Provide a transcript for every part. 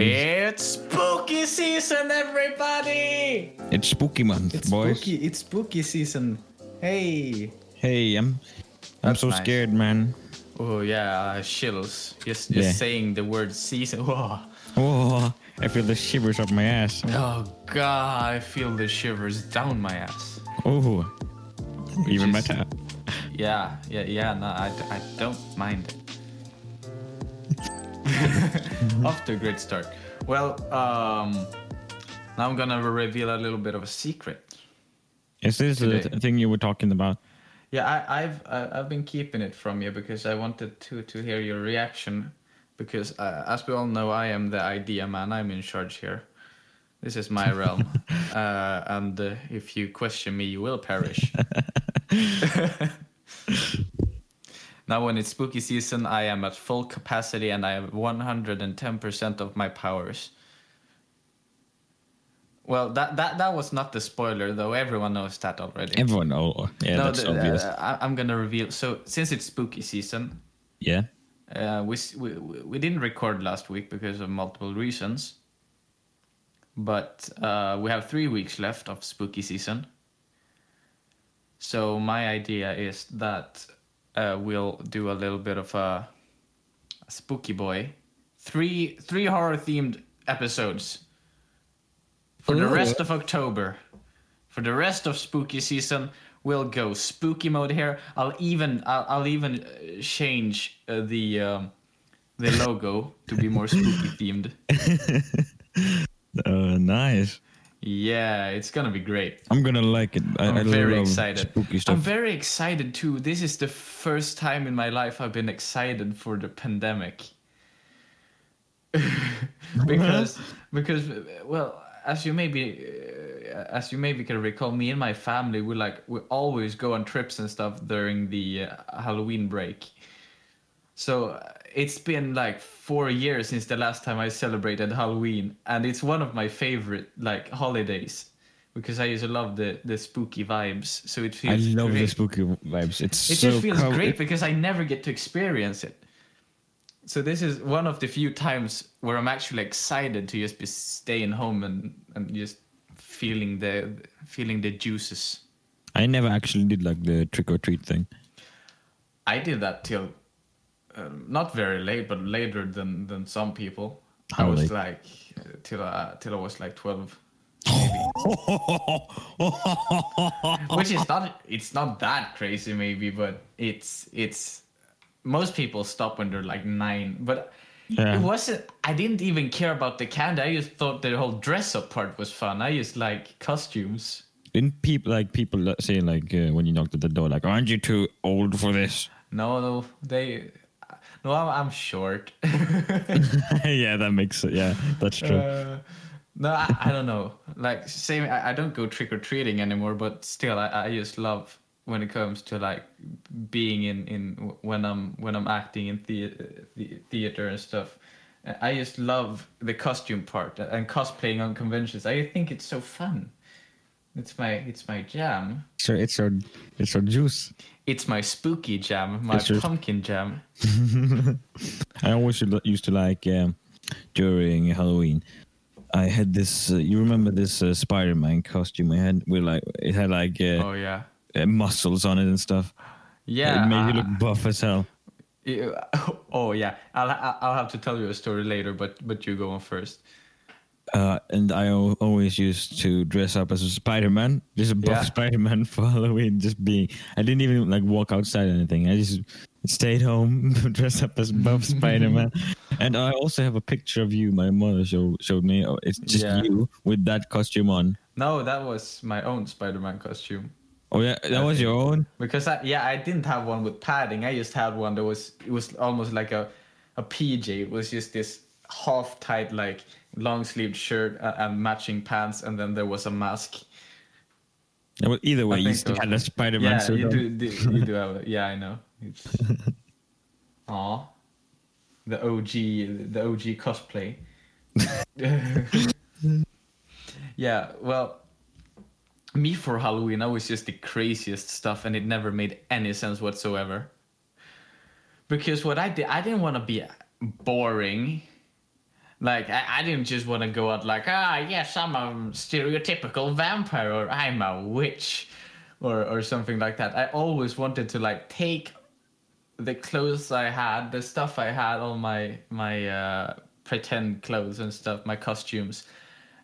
It's spooky season, everybody! It's spooky month, It's boys. spooky. It's spooky season. Hey. Hey, I'm I'm That's so nice. scared, man. Oh yeah, uh, chills. Just just Yeah. saying the word season. Whoa. Oh, I feel the shivers up my ass. Oh god, I feel the shivers down my ass. Oh, even Just- better. Yeah, yeah, yeah. No, I, I don't mind it. Off to a great start. Well, um, now I'm gonna reveal a little bit of a secret. Is this the Today. th- thing you were talking about? Yeah, I, I've I, I've been keeping it from you because I wanted to to hear your reaction. Because uh, as we all know, I am the idea man. I'm in charge here. This is my realm, uh, and uh, if you question me, you will perish. now, when it's spooky season, I am at full capacity and I have 110% of my powers. Well, that, that that was not the spoiler, though. Everyone knows that already. Everyone, oh, yeah, No, that's the- obvious. uh, I, I'm gonna reveal. So since it's spooky season, yeah. uh, we, we we we didn't record last week because of multiple reasons. But uh, we have three weeks left of spooky season. So my idea is that uh, we'll do a little bit of a, a spooky boy, three three horror themed episodes for the rest of October. For the rest of spooky season, we'll go spooky mode here. I'll even I'll, I'll even uh, change uh, the um, the logo to be more spooky themed. Uh, nice. Yeah, it's gonna be great. I'm gonna like it. I, I'm I very excited. Spooky stuff. I'm very excited too. This is the first time in my life I've been excited for the pandemic. because because well, as you maybe uh, as you maybe can recall, me and my family we like we always go on trips and stuff during the uh, Halloween break. So uh, it's been like four years since the last time I celebrated Halloween, and it's one of my favorite like holidays because I used to love the the spooky vibes. So it feels. I love the spooky vibes. It's It so just feels great because I never get to experience it. So this is one of the few times where I'm actually excited to just be staying home and and just feeling the feeling the juices. I never actually did like the trick or treat thing. I did that till um, not very late, but later than than some people. I was late? like uh, till uh, till I was like twelve, which is not it's not that crazy maybe, but it's it's most people stop when they're like nine, but. Yeah. It wasn't. I didn't even care about the candy. I just thought the whole dress up part was fun. I just like costumes. Didn't people like people say like uh, when you knocked at the door like aren't you too old for this? No, no, they. No, I'm, I'm short. yeah, that makes it. Yeah, that's true. Uh, no, I, I don't know. Like same, I, I don't go trick or treating anymore. But still, I, I just love when it comes to like being in in when I'm when I'm acting in the, the theater and stuff. I just love the costume part and cosplaying on conventions. I think it's so fun. It's my it's my jam. so it's your it's your juice. It's my spooky jam, my your- pumpkin jam. I always used to- like um, during Halloween. I had this. Uh, you remember this uh, Spider-Man costume I had? With like it had like uh, Oh yeah, uh, muscles on it and stuff. yeah. it made you look buff as hell. Oh yeah, I'll I'll I'll have to tell you a story later, but but you go on first. Uh, and I always used to dress up as a Spider-Man, just a buff Yeah. Spider-Man for Halloween. Just being, I didn't even like walk outside or anything. I just stayed home, dressed up as buff Spider-Man. And I also have a picture of you. My mother show, showed me. Oh, It's just Yeah. you with that costume on. No, that was my own Spider-Man costume. Oh yeah, that I was think- your own. Because I yeah I didn't have one with padding. I just had one that was it was almost like a a PJ. It was just this half tight like long sleeved shirt uh, and matching pants, and then there was a mask. Yeah, well, either way, you still so. had a Spider-Man Yeah, suit you do, do you do have it. Yeah, I know. It's Aw. The OG the OG cosplay. yeah, well me for Halloween, I was just the craziest stuff and it never made any sense whatsoever. because what I did, I didn't want to be boring. Like I, I didn't just want to go out like ah yes I'm a stereotypical vampire or I'm a witch, or or something like that. I always wanted to like take the clothes I had, the stuff I had, all my my uh, pretend clothes and stuff, my costumes,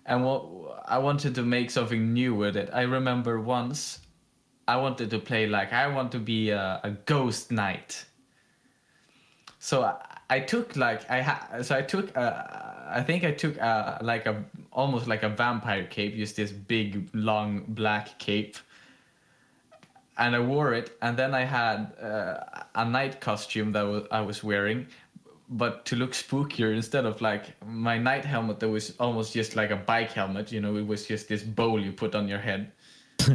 and what I wanted to make something new with it. I remember once I wanted to play like I want to be a, a ghost knight. So I, I took like I ha- so I took uh, I think I took uh, like a almost like a vampire cape, just this big long black cape, and I wore it. And then I had uh, a knight costume that was, I was wearing, but to look spookier, instead of like my knight helmet, that was almost just like a bike helmet. You know, it was just this bowl you put on your head,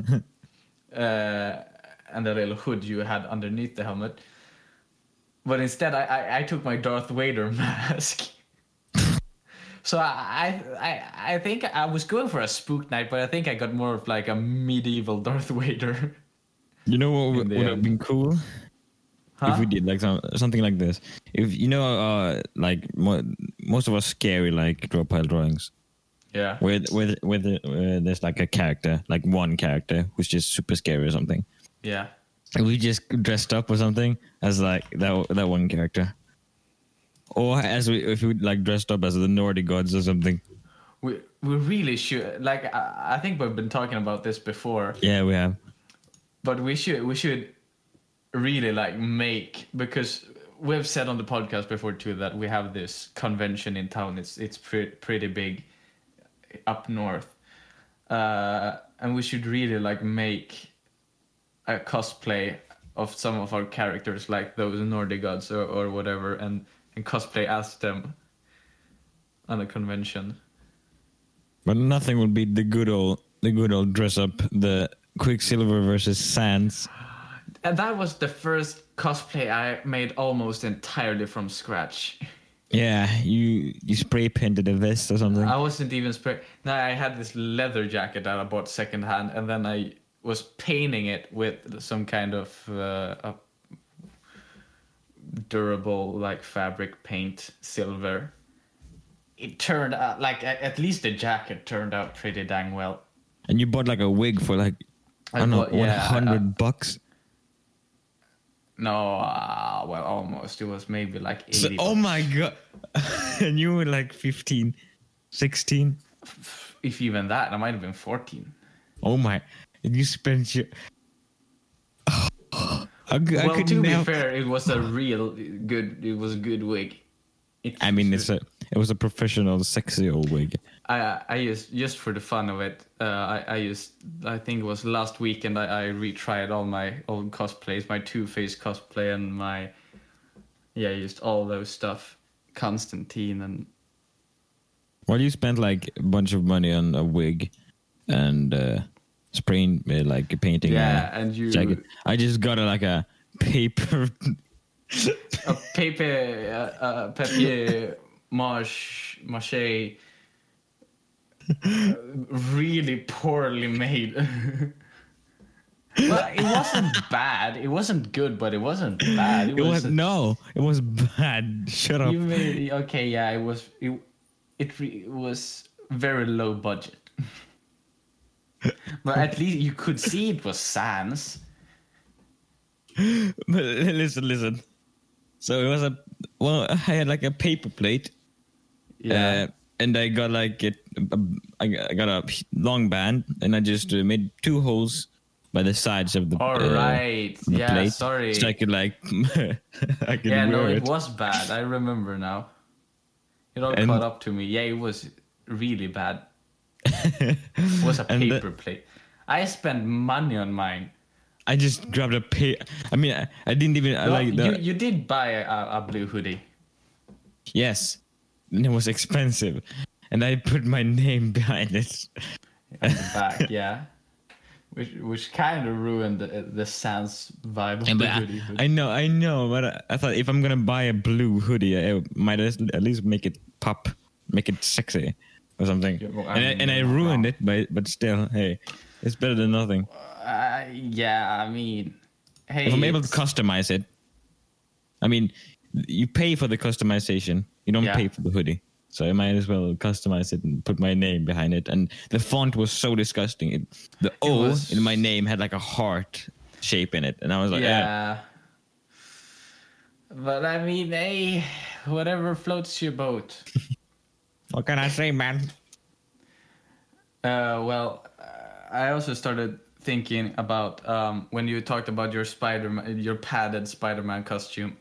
uh, and the little hood you had underneath the helmet. But instead, I I, I took my Darth Vader mask. So I, I I think I was going for a spook knight, but I think I got more of like a medieval Darth Vader. You know what would would have been cool Huh? if we did like some, something like this. If you know, uh, like mo- most of us scary like draw pile drawings, yeah. where where where, the, where there's like a character, like one character who's just super scary or something. Yeah. We just dressed up or something as like that that one character, or as we if we like dressed up as the Nordic gods or something. We we really should like I, I think we've been talking about this before, Yeah, we have. but we should we should really like make because we've said on the podcast before too that we have this convention in town. It's it's pre- pretty big up north, uh, and we should really like make a cosplay of some of our characters, like those Nordic gods or, or whatever, and and cosplay as them on a convention. But nothing would beat the good old the good old dress up the Quicksilver versus Sans. And that was the first cosplay I made almost entirely from scratch. Yeah, you you spray painted a vest or something. I wasn't even spray. No, I had this leather jacket that I bought secondhand, and then I was painting it with some kind of uh, a durable like fabric paint, silver. It turned out like at least the jacket turned out pretty dang well. and you bought like a wig for like I I don't know bought- one yeah, hundred uh, bucks. No, uh, well, almost. It was maybe like eighty. So, oh my god! and you were like 15, 16. If even that, I might have been fourteen. Oh my! And you spent your. I, I well, could to be fair, it was a real good. It was a good wig. It, I mean, it's a it was a professional, sexy old wig. I I used just for the fun of it. Uh, I I used. I think it was last weekend. I, I retried all my old cosplays, my Two Face cosplay, and my. Yeah, I used all those stuff. Constantine and Well, you spent like a bunch of money on a wig, and uh, spraying uh, like painting. yeah, a and you jacket. I just got a, like a paper. a paper uh, uh, papier mâche mache uh, really poorly made well it wasn't bad it wasn't good but it wasn't bad it, It was no, it was bad. Shut up. you made okay yeah it was it, it, re- it was very low budget but at least you could see it was sans But listen, listen. So it was a well, I had like a paper plate, yeah uh, and I got like it. A, I got I got a long band, and I just uh, made two holes by the sides of the. all uh, right the yeah plate, sorry So I could like, I could Yeah, no, it it. was bad. I remember now. It all And- caught up to me. Yeah, it was really bad. It was a And the- paper plate. I spent money on mine. I just grabbed a pay. I mean, I, I didn't even. I No, like the you, you did buy a, a blue hoodie. yes, and it was expensive, and I put my name behind it. at the back, yeah. Which which kind of ruined the the sans vibe of And the hoodie. I know, I know, but I, I thought if I'm gonna buy a blue hoodie, I might at least make it pop, make it sexy, or something. Yeah, well, I and I, and I ruined it, but but still, hey, it's better than nothing. Uh, yeah, I mean, hey, If I'm able to customize it, I mean, you pay for the customization. You don't Yeah. pay for the hoodie. So I might as well customize it and put my name behind it. And the font was so disgusting. It, the O was- in my name had like a heart shape in it, and I was like, yeah. yeah. But I mean, hey, whatever floats your boat. what can I say, man? Uh, well, uh, I also started thinking about um, when you talked about your Spider, your padded Spider-Man costume.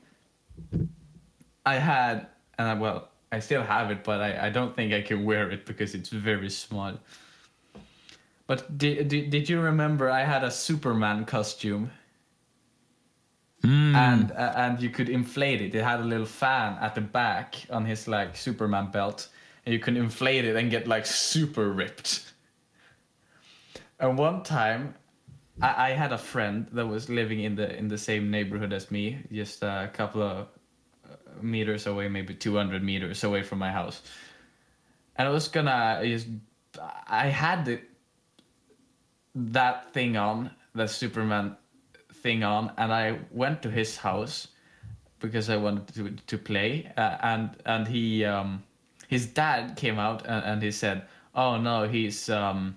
I had, and I, well, I still have it, but I, I don't think I can wear it because it's very small. But did, did, did you remember I had a Superman costume? Mm. and uh, and you could inflate it. It had a little fan at the back on his like Superman belt, you can inflate it and get like super ripped. And one time, I, I had a friend that was living in the in the same neighborhood as me, just a couple of uh, meters away, maybe 200 meters away from my house. And I was gonna just, I had the, that thing on, the Superman thing on, and I went to his house because I wanted to to play, uh, and and he um, his dad came out and, and he said, "Oh no, he's um,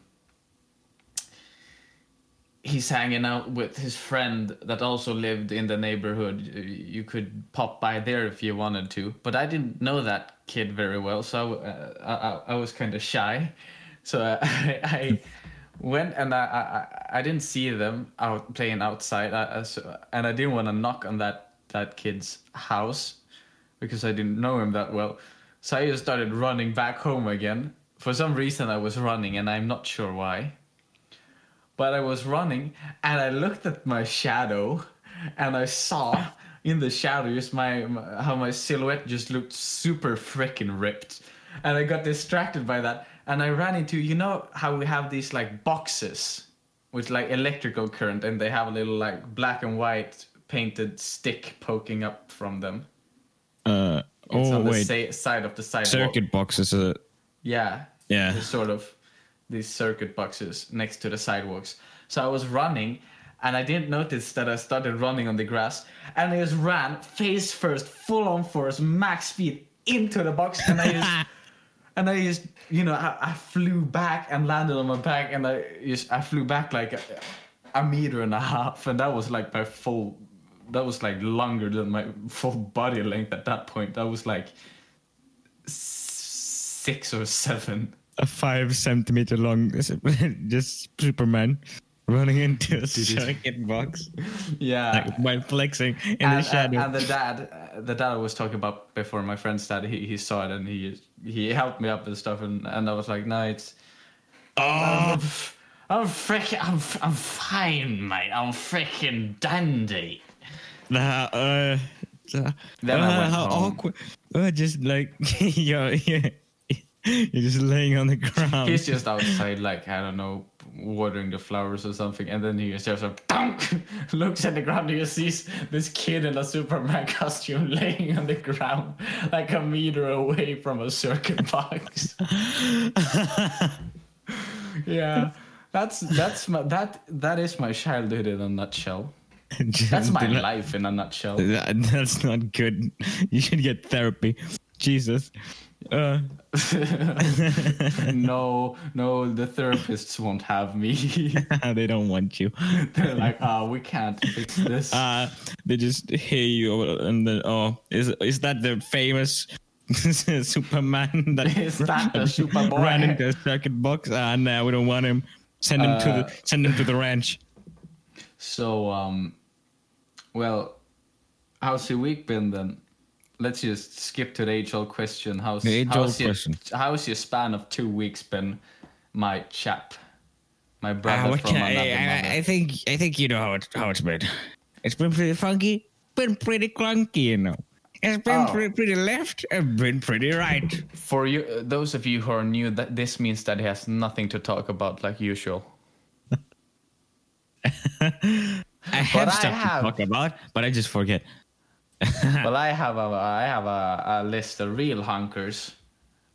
he's hanging out with his friend that also lived in the neighborhood. You could pop by there if you wanted to." But I didn't know that kid very well, so uh, I, I was kind of shy. So I, I went and I, I I didn't see them out playing outside, I, I, so, and I didn't want to knock on that that kid's house because I didn't know him that well. So I just started running back home again. For some reason, I was running, and I'm not sure why. But I was running, and I looked at my shadow, and I saw in the shadow just my, my how my silhouette just looked super freaking ripped, and I got distracted by that, and I ran into you know how we have these like boxes with like electrical current, and they have a little like black and white painted stick poking up from them. Uh, It's oh on the wait, sa- side of the sidewalk. circuit boxes. Uh, Yeah. Yeah. There's sort of these circuit boxes next to the sidewalks. So I was running and I didn't notice that I started running on the grass and I just ran face first, full on force, max speed into the box and I just and I just you know I, I flew back and landed on my back and I just I flew back like a, a meter and a half and that was like my full that was like longer than my full body length at that point. That was like six or seven. a five centimeter long, just Superman running into a you- circuit box, Yeah. like while flexing in and, the shadow. and, and the dad, uh, the dad I was talking about before, my friend's dad, he, he saw it and he he helped me up and stuff, and, and I was like, no, it's. oh, I'm, I'm freaking, I'm, I'm fine, mate. I'm freaking dandy. Nah, uh, Then I uh, went how home. awkward. Uh, just like you're, you're, you're just laying on the ground. He's just outside, like I don't know, watering the flowers or something, and then he just like, dunk, looks at the ground. and He sees this kid in a Superman costume laying on the ground, like a meter away from a circuit box. yeah, that's that's my that that is my childhood in a nutshell. That's my Dylan, life in a nutshell. that- That's not good. You should get therapy. Jesus. Uh, no, no, the therapists won't have me. they don't want you. They're like, oh, we can't fix this. Uh, they just hear you and then, oh, is is that the famous Superman that Is that the Superboy? ran into a circuit box? Ah, no, we don't want him. Send him to Uh, the send him to the ranch. So, um, well, how's your week been then? Let's just skip to the age-old question. How's The age-old how's your, question. How's your span of two weeks been, my chap, my brother Ah, what from can I, another I, mother? I think I think you know how it how it's been. It's been pretty funky, been pretty clunky, you know. It's been Oh. pretty, pretty left and been pretty right. For you, uh, those of you who are new, that this means that he has nothing to talk about like usual. I have I stuff have- to talk about, but I just forget. well, I have a I have a, a list of real hunkers,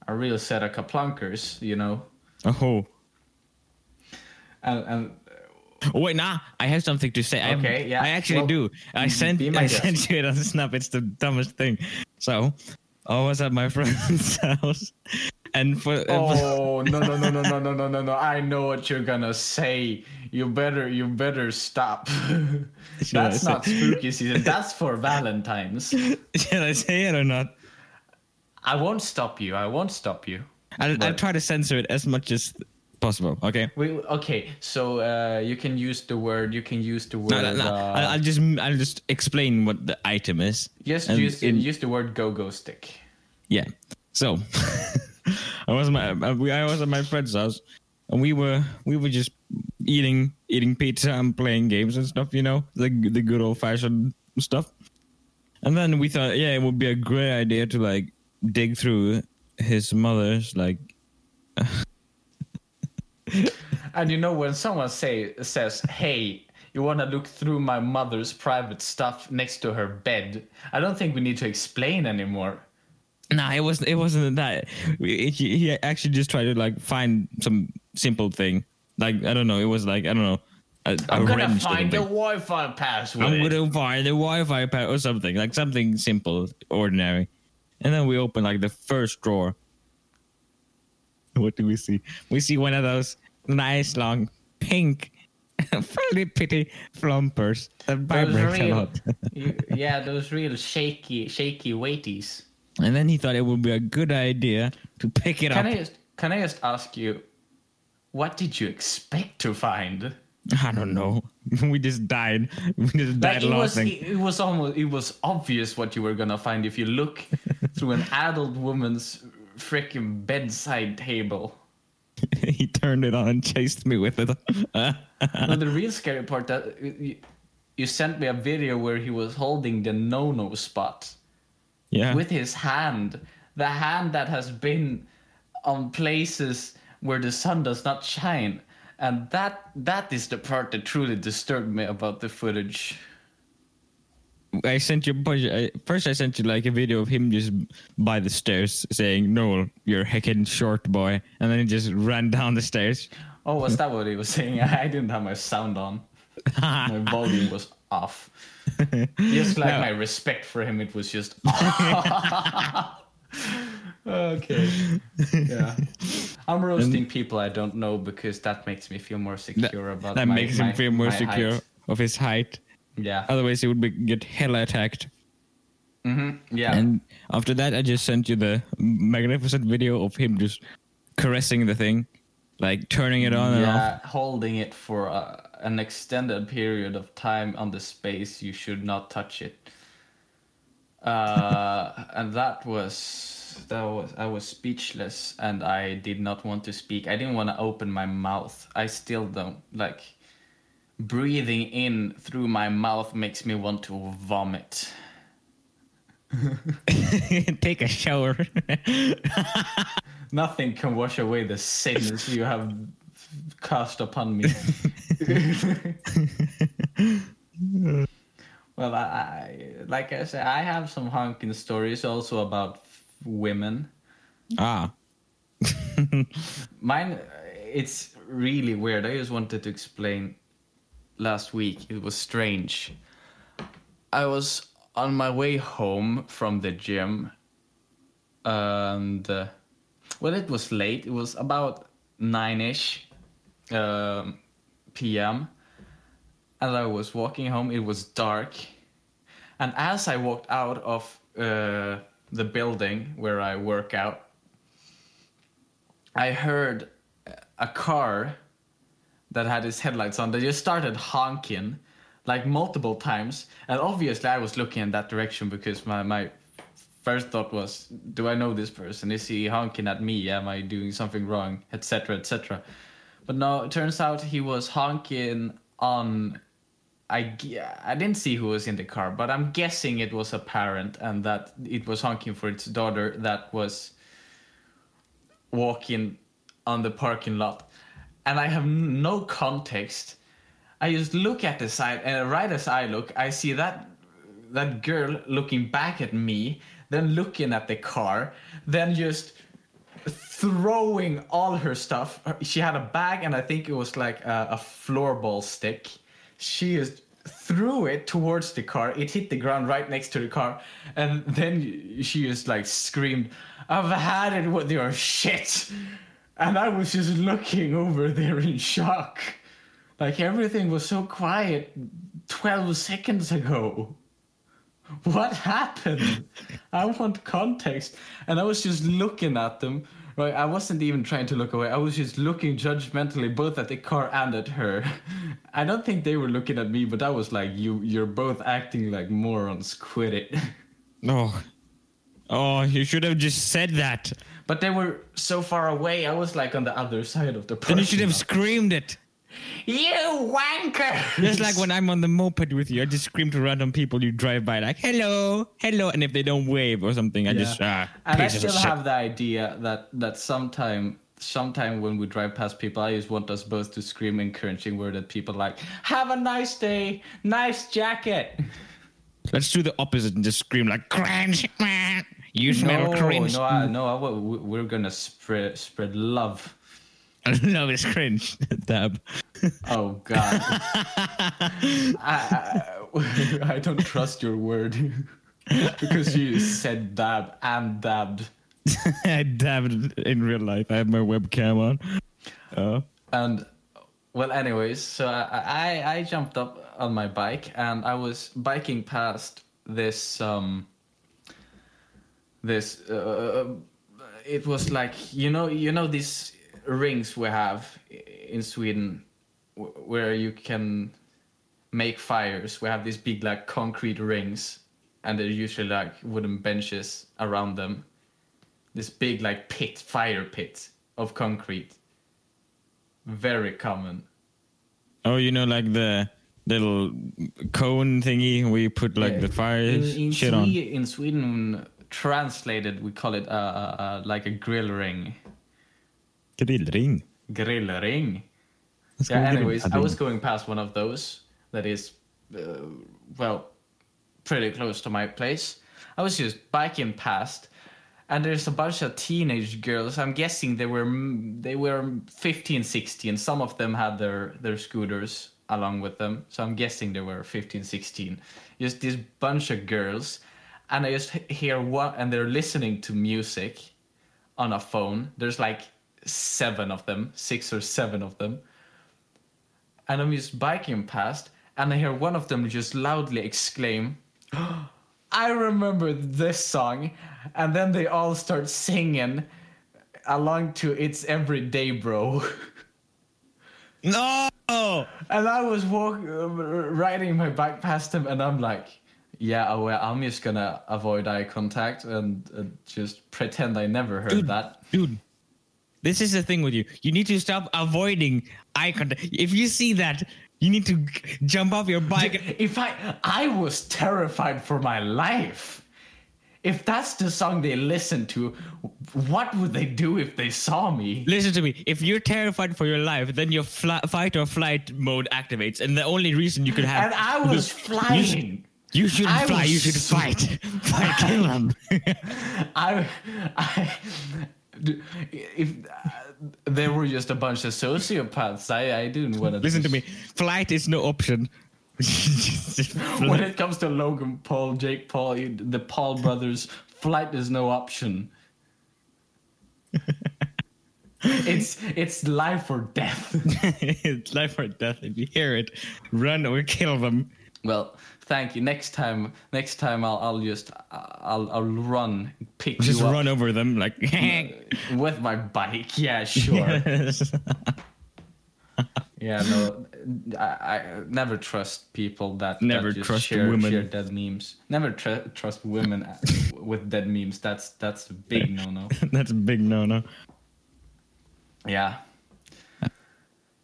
a real set of kaplunkers, you know. Oh, and and Oh, wait, nah. I have something to say. I Okay, yeah. I actually Well, do. I sent. I guest. sent you it on Snap. It's the dumbest thing. So, I was at my friend's house, and for Oh no no no no no no no no no! I know what you're gonna say. You better you better stop. That's not spooky season. That's for Valentine's. should I say it or not? I won't stop you. I won't stop you. I'll, I'll try to censor it as much as possible. Okay. We, okay, so uh, you can use the word. You can use the word. No, no, no. uh, I'll, just I'll just explain what the item is. just use in- use the word go-go stick. Yeah. So I was my uh, I was at my friend's house, and we were we were just eating eating pizza and playing games and stuff. You know, the the good old fashioned stuff. And then we thought, yeah, it would be a great idea to like dig through his mother's like. And you know when someone say says, "Hey, you want to look through my mother's private stuff next to her bed?" I don't think we need to explain anymore. Nah, it wasn't. It wasn't that. He, he actually just tried to like find some simple thing. Like I don't know. It was like I don't know. I'm gonna find the. Wi-Fi password. I'm gonna find the Wi-Fi pad or something like something simple, ordinary. And then we open like the first drawer. What do we see? We see one of those nice long pink, fairly pretty flumpers that vibrates a lot. yeah, those real shaky, shaky weighties. And then he thought it would be a good idea to pick it Can up. I just can I just ask you, what did you expect to find? I don't know. We just died. We just died Like it was, it, it was almost, it was obvious what you were gonna find if you look through an adult woman's freaking bedside table. he turned it on and chased me with it. But the real scary part that you, you sent me a video where he was holding the no-no spot yeah. with his hand, the hand that has been on places where the sun does not shine, and that that is the part that truly disturbed me about the footage. I sent you a bunch. I, first, I sent you like a video of him just by the stairs saying, "Noel, you're a heckin' short boy," and then he just ran down the stairs. Oh, was that what he was saying? I didn't have my sound on. My volume was off. Just like No. my respect for him, it was just. okay. Yeah. I'm roasting people I don't know because that makes me feel more That, secure about that my- makes my- him feel more secure height. of his height. Yeah. Otherwise, he would be, get hella attacked. Mm-hmm. Yeah. And after that, I just sent you the magnificent video of him just caressing the thing, like turning it on and off. yeah, holding it for uh, an extended period of time on the space, you should not touch it. Uh, and that was that was I was speechless, and I did not want to speak. I didn't want to open my mouth. I still don't like. Breathing in through my mouth makes me want to vomit. Take a shower. Nothing can wash away the sins you have cast upon me. well, I, I like I said, I have some honking stories also about f- women. ah, Mine, it's really weird. I just wanted to explain. Last week, it was strange. I was on my way home from the gym, and uh, well, it was late. It was about nine ish um, p.m. And I was walking home. It was dark, and as I walked out of uh, the building where I work out, I heard a car that had its headlights on. They just started honking like multiple times. And obviously, I was looking in that direction because my, my first thought was, do I know this person? Is he honking at me? Am I doing something wrong? Etc. Etc. But no, it turns out he was honking on. I, I didn't see who was in the car, but I'm guessing it was a parent and that it was honking for its daughter that was walking on the parking lot and I have no context. I just look at the side, and right as I look, I see that that girl looking back at me, then looking at the car, then just throwing all her stuff. She had a bag, and I think it was like a, a floorball stick. She is threw it towards the car. It hit the ground right next to the car, and then she just like screamed, "I've had it with your shit!" And I was just looking over there in shock. Like everything was so quiet 12 seconds ago. What happened? I want context. And I was just looking at them. Right, I wasn't even trying to look away. I was just looking judgmentally both at the car and at her. I don't think they were looking at me, but I was like, "You, you're both acting like morons. Quit it." Oh, oh, you should have just said that. But they were so far away. I was like on the other side of the. Then you should have screamed it. Lot. You wanker! Just like when I'm on the moped with you, I just scream to random people you drive by, like "hello, hello," and if they don't wave or something, I just ah, and I piece of still shit. have the idea that that sometime sometime when we drive past people, I just want us both to scream encouraging word at people like "Have a nice day, nice jacket." Let's do the opposite and just scream like cringe. man. You smell no, cringe. no, I, no, I, we- we're gonna spread spread love. no, it's cringe. Dab. Oh God, I, I, I don't trust your word because you said dab and dabbed. I dabbed in real life. I have my webcam on. Oh. And well, anyways, so I, I I jumped up on my bike and I was biking past this um this uh, it was like you know you know these rings we have in Sweden where you can make fires. We have these big like concrete rings and they're usually like wooden benches around them. This big like pit, fire pit of concrete very common. Oh, you know, like the little cone thingy where you put like Yeah. the fire in, in, shit on. In Sweden, translated, we call it uh, uh, uh, like a grill ring. Grillring. Grill Let's Yeah. Anyways. I was going past one of those that is, uh, well, pretty close to my place. I was just biking past, and there's a bunch of teenage girls. I'm guessing they were they were 15, 16. Some of them had their their scooters along with them, so I'm guessing they were 15, 16. Just this bunch of girls, and I just hear one, and they're listening to music on a phone. There's like seven of them, six or seven of them and I'm just biking past, and I hear one of them just loudly exclaim, I remember this song. And then they all start singing along to It's Everyday Bro. No! And I was walk, uh, riding my bike past him, and I'm like, yeah, well, I'm just gonna avoid eye contact and uh, just pretend I never heard Dude, that. dude, this is the thing with you. You need to stop avoiding eye contact. If you see that, you need to g- jump off your bike. If I, I was terrified for my life. If that's the song they listen to, what would they do if they saw me? Listen to me. If you're terrified for your life, then your fli- fight or flight mode activates, and the only reason you could have And I was flying. you should I fly. You should so- fight. Fight, kill them. I, I, if uh, there were just a bunch of sociopaths, I, I didn't want to Listen to me. Flight is no option. When it comes to Logan Paul, Jake Paul, the Paul brothers, flight is no option. it's it's life or death. it's life or death. If you hear it, run or kill them. Well, thank you. Next time, next time I'll I'll just I'll I'll run, pick Just you run over them like. with my bike. Yeah, sure. yeah, no, I, I never trust people that Never that just trust share, women. share dead memes. Never tr- trust women uh, with dead memes. That's that's a big no no. That's a big no-no. Yeah.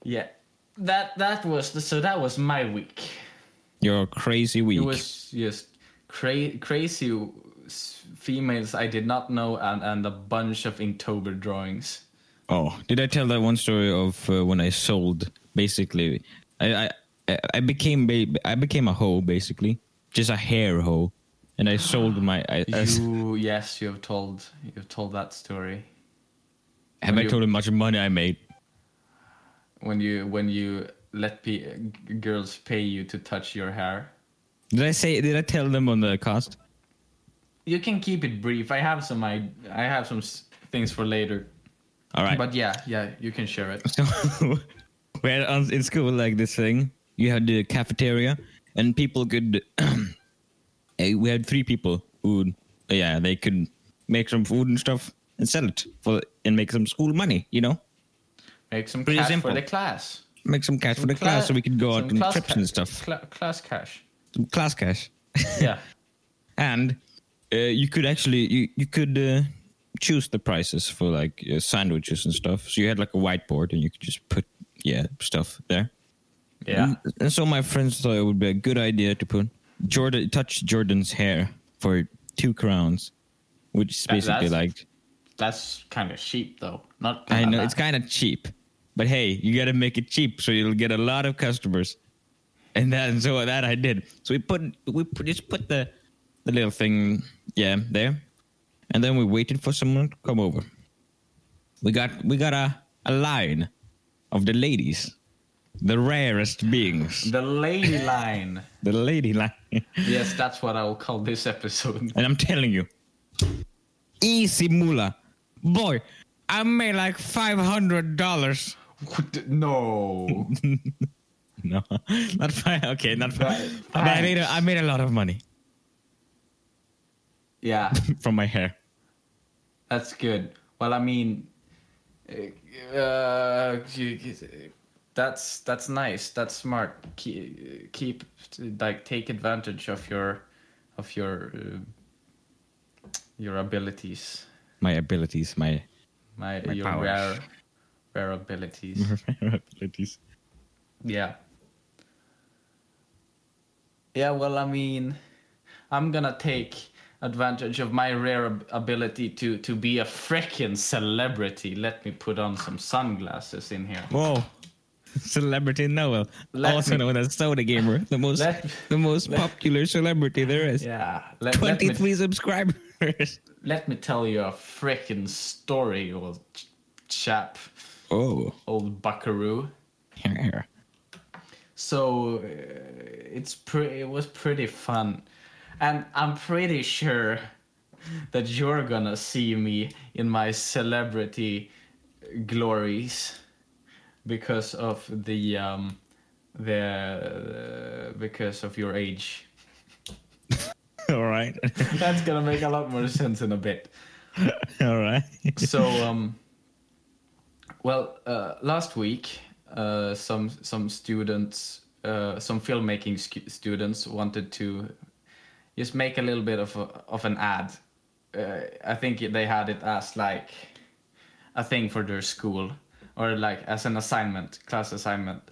Yeah. That that was so that was my week. You're crazy week. It was just cra- crazy females I did not know and, and a bunch of Inktober drawings. Oh, did I tell that one story of uh, when I sold? Basically, I I, I became ba- I became a hoe basically, just a hair hoe, and I sold my. I, I You yes, you have told you have told that story. Have When I you- told how much money I made? when you when you let g- girls pay you to touch your hair. Did I say? Did I tell them on the cast? You can keep it brief. I have some I I have some s- things for later. All right. But yeah, yeah, you can share it. So we had on, in school like this thing. You had the cafeteria, and people could. eh, we had three people who, yeah, they could make some food and stuff and sell it for and make some school money. You know, Make some Pretty cash simple. for the class. Make some cash for the Some class so we could go out on trips ca- and stuff. cla- class cash. Some class cash, Yeah. and uh, you could actually you you could. Uh, choose the prices for like uh, sandwiches and stuff so you had like a whiteboard and you could just put yeah stuff there Yeah. And, and so my friends thought it would be a good idea to put Jordan touch Jordan's hair for two crowns, which is That- basically that's- like That's kind of cheap though. Not. I know it's kind of cheap, but hey, you got to make it cheap so you'll get a lot of customers. And then so that I did. So we put we put, just put the the little thing yeah there, and then we waited for someone to come over. We got we got a a line of the ladies, the rarest beings, The lady line. the lady line. yes, that's what I will call this episode. And I'm telling you, easy moolah. Boy, I made like $500. No. No, not fine. Okay, not fine. But I made, a, I made a lot of money Yeah, from my hair. that's good. Well, I mean, uh, that's that's nice. That's smart. Keep, keep like take advantage of your of your uh, your abilities. My abilities, my My, My your powers. rare rare abilities. abilities. Yeah. Yeah, well, I mean, I'm gonna take advantage of my rare ab- ability to to be a freaking celebrity. Let me put on some sunglasses in here. Whoa. Celebrity Noel, Let also me- known as Soda Gamer, the most Let- the most let- popular celebrity there is. Yeah, Twenty three subscribers. let me tell you a freaking story, old ch- chap, Oh, old buckaroo. here. here. So uh, it's pre- it was pretty fun, and I'm pretty sure that you're gonna see me in my celebrity glories because of the um the uh, because of your age. All right, That's gonna make a lot more sense in a bit. all right. so um well uh, last week uh, some some students uh, some filmmaking scu- students wanted to just make a little bit of a, of an ad. Uh, i think they had it as like a thing for their school or like as an assignment class assignment.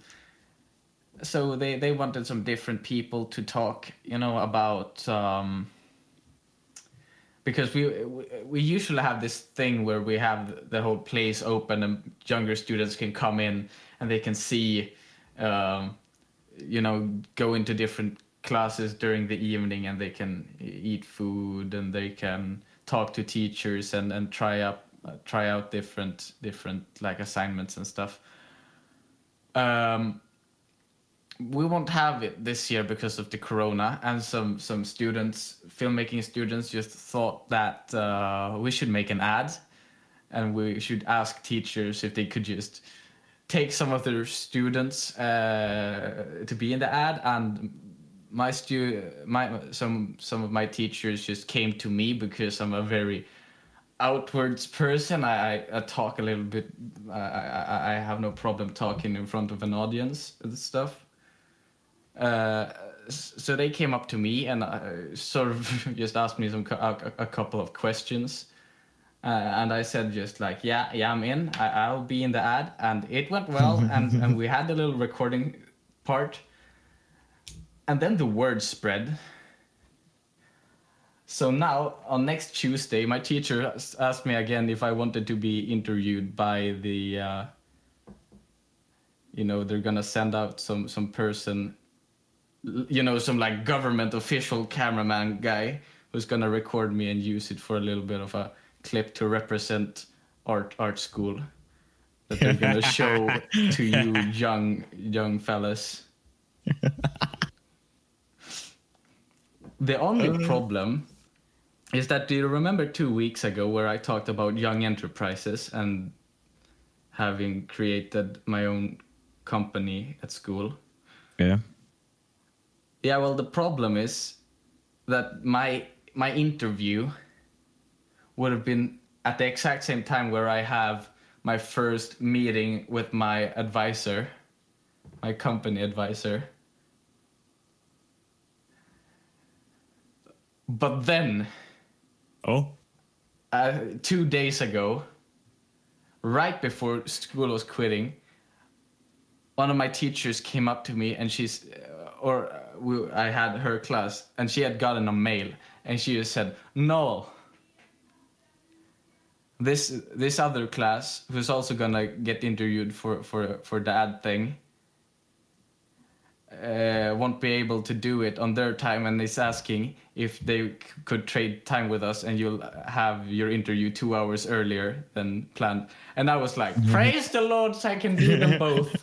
So they they wanted some different people to talk you know about um because we we- usually have this thing where we have the whole place open and younger students can come in and they can see um, you know go into different classes during the evening and they can eat food and they can talk to teachers and and try up try out different different like assignments and stuff. Um we won't have it this year because of the corona and some some students filmmaking students just thought that uh, we should make an ad and we should ask teachers if they could just take some of their students uh, to be in the ad and my stu my some some of my teachers just came to me because I'm a very outwards person. I, I, I talk a little bit. I, I I have no problem talking in front of an audience and stuff. Uh, so they came up to me and uh, sort of just asked me some a, a couple of questions. Uh, and I said just like, yeah, yeah, I'm in. I, I'll be in the ad, and it went well. and and we had a little recording part, and then the word spread. So now on next Tuesday, my teacher asked me again if I wanted to be interviewed by the. Uh, you know, they're gonna send out some some person, you know, some like government official cameraman guy who's gonna record me and use it for a little bit of a clip to represent art art school that they're gonna show to you young young fellas. the only uh. problem is that do you remember two weeks ago where I talked about young enterprises and having created my own company at school? Yeah. Yeah, well, the problem is that my my interview would have been at the exact same time where I have my first meeting with my advisor, my company advisor. But then, Oh. uh, two days ago, right before school was quitting, one of my teachers came up to me and she's, uh, or we, I had her class, and she had gotten a mail, and she just said, "No, this this other class who's also gonna get interviewed for for for the ad thing." Uh, won't be able to do it on their time and is asking if they c- could trade time with us and you'll have your interview two hours earlier than planned. And I was like, praise the Lord, I can do them both.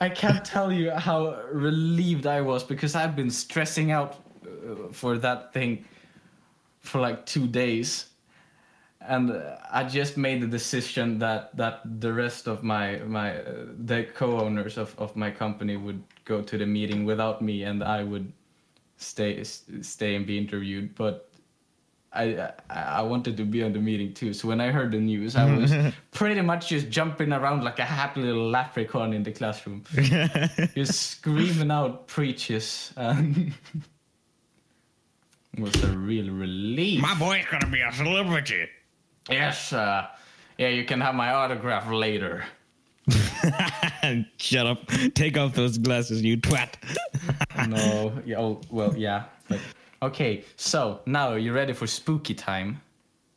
I can't tell you how relieved I was because I've been stressing out uh, for that thing for like two days. And uh, I just made the decision that, that the rest of my my uh, the co-owners of, of my company would go to the meeting without me, and I would stay stay and be interviewed. But I I I wanted to be on the meeting too. So when I heard the news, I was pretty much just jumping around like a happy little leprechaun in the classroom, just screaming out preaches. And it was a real relief. My boy's gonna be a celebrity. Yes, uh, yeah, you can have my autograph later. Shut up. Take off those glasses, you twat. No, yeah, oh, well, yeah. But, okay, so now you're ready for spooky time?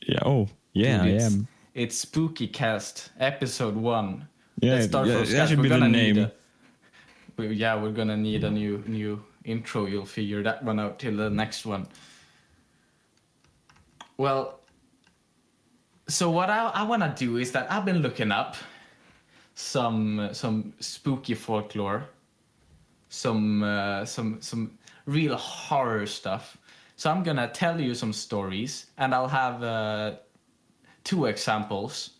yeah. Oh, yeah, I Dude, it's, am. It's Spooky Cast, episode one. Yeah, Let's start yeah, from that scratch. should We're be the gonna need name. a- we- yeah, we're gonna need a new new intro. You'll figure that one out till the next one. Well, so what I, I want to do is that I've been looking up some some spooky folklore, some uh, some some real horror stuff. So I'm gonna tell you some stories, and I'll have uh, two examples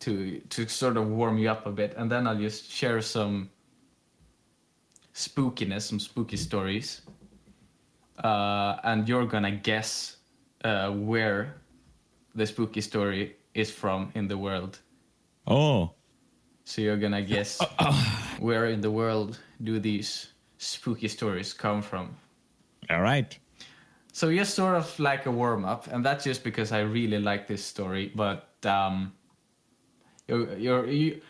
to to sort of warm you up a bit, and then I'll just share some spookiness, some spooky stories, uh, and you're gonna guess uh, where the spooky story is from in the world. Oh. So you're gonna guess where in the world do these spooky stories come from. All right. So just sort of like a warm up, and that's just because I really like this story. But um, you're, you're you,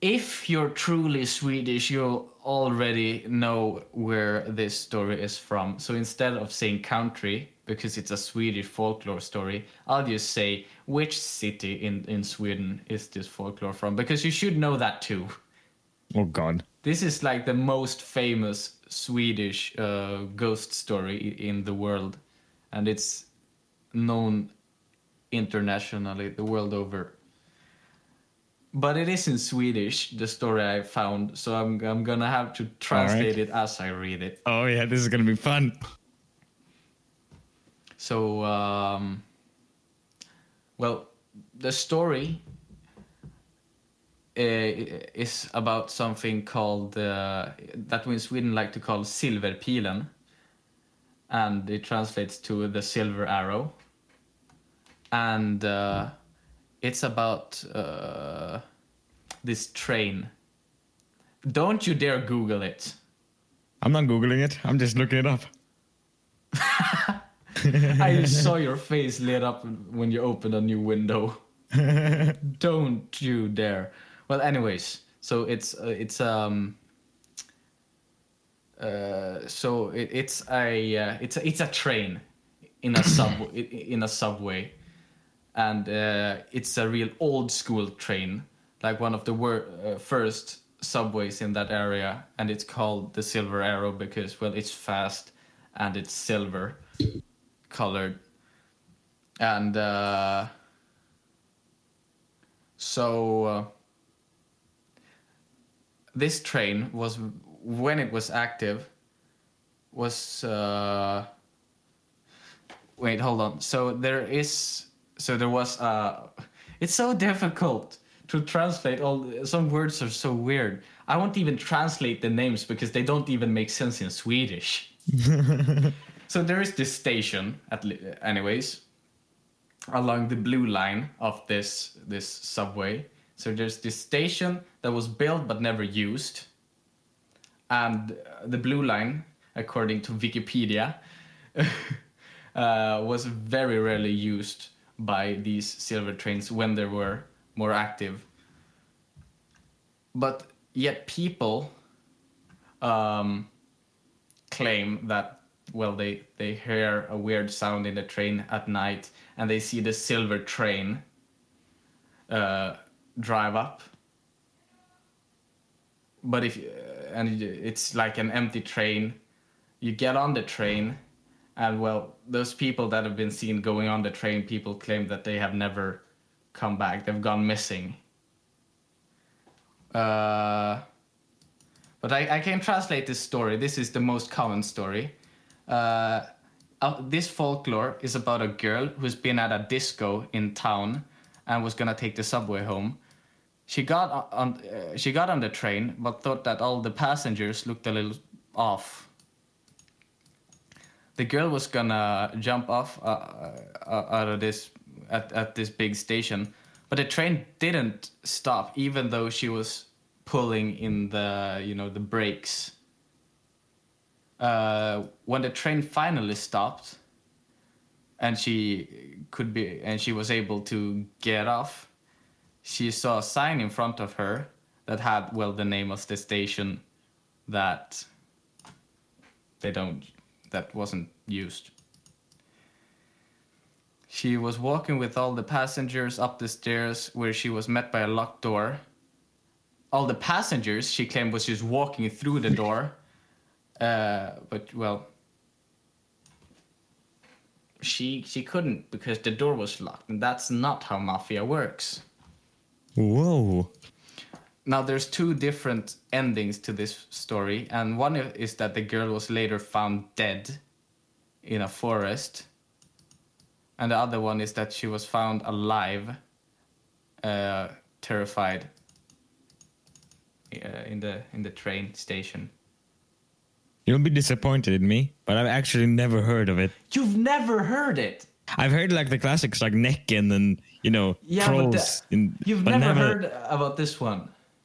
if you're truly Swedish, you'll already know where this story is from. So instead of saying country, because it's a Swedish folklore story, I'll just say which city in in Sweden is this folklore from, because you should know that too. Oh God. This is like the most famous Swedish uh, ghost story in the world, and it's known internationally, the world over. But it is in Swedish, the story I found, so I'm I'm gonna have to translate it as I read it. Oh yeah, this is gonna be fun. So, um, well, the story is about something called uh, that we in Sweden like to call silverpilen, and it translates to the silver arrow. And uh, it's about uh, this train. Don't you dare Google it. I'm not googling it. I'm just looking it up. I saw your face lit up when you opened a new window. Don't you dare. Well, anyways, so it's uh, it's um uh so it, it's a uh, it's a, it's a train in a sub in a subway, and uh, it's a real old school train, like one of the wor- uh, first subways in that area, and it's called the Silver Arrow because well, it's fast and it's silver colored. And uh So uh, this train was when it was active was uh, wait hold on. So there is so there was uh it's so difficult to translate all some words are so weird. I won't even translate the names because they don't even make sense in swedish. So there is this station at anyways along the blue line of this this subway so there's this station that was built but never used and uh, the blue line according to wikipedia uh, was very rarely used by these silver trains when they were more active. But yet people um, claim that well they they hear a weird sound in the train at night and they see the silver train uh, drive up. But if uh, and it's like an empty train, you get on the train and well those people that have been seen going on the train people claim that they have never come back. They've gone missing. Uh, but I, I can translate this story. This is the most common story. Uh, uh, this folklore is about a girl who's been at a disco in town and was gonna take the subway home she got on uh, she got on the train but thought that all the passengers looked a little off. The girl was gonna jump off uh, uh, out of this at, at this big station but the train didn't stop even though she was pulling in the you know the brakes. Uh, when the train finally stopped and she could be and she was able to get off she saw a sign in front of her that had well the name of the station that they don't that wasn't used. She was walking with all the passengers up the stairs where she was met by a locked door. All the passengers, she claimed, was just walking through the door. Uh, but, well, she she couldn't because the door was locked and that's not how mafia works Whoa. now there's two different endings to this story and one is that the girl was later found dead in a forest and the other one is that she was found alive uh, terrified uh, in the in the train station You'll be disappointed in me, but I've actually never heard of it. you've never heard it I've heard like the classics like Necken and you know yeah trolls. the- in, you've but never, heard about this one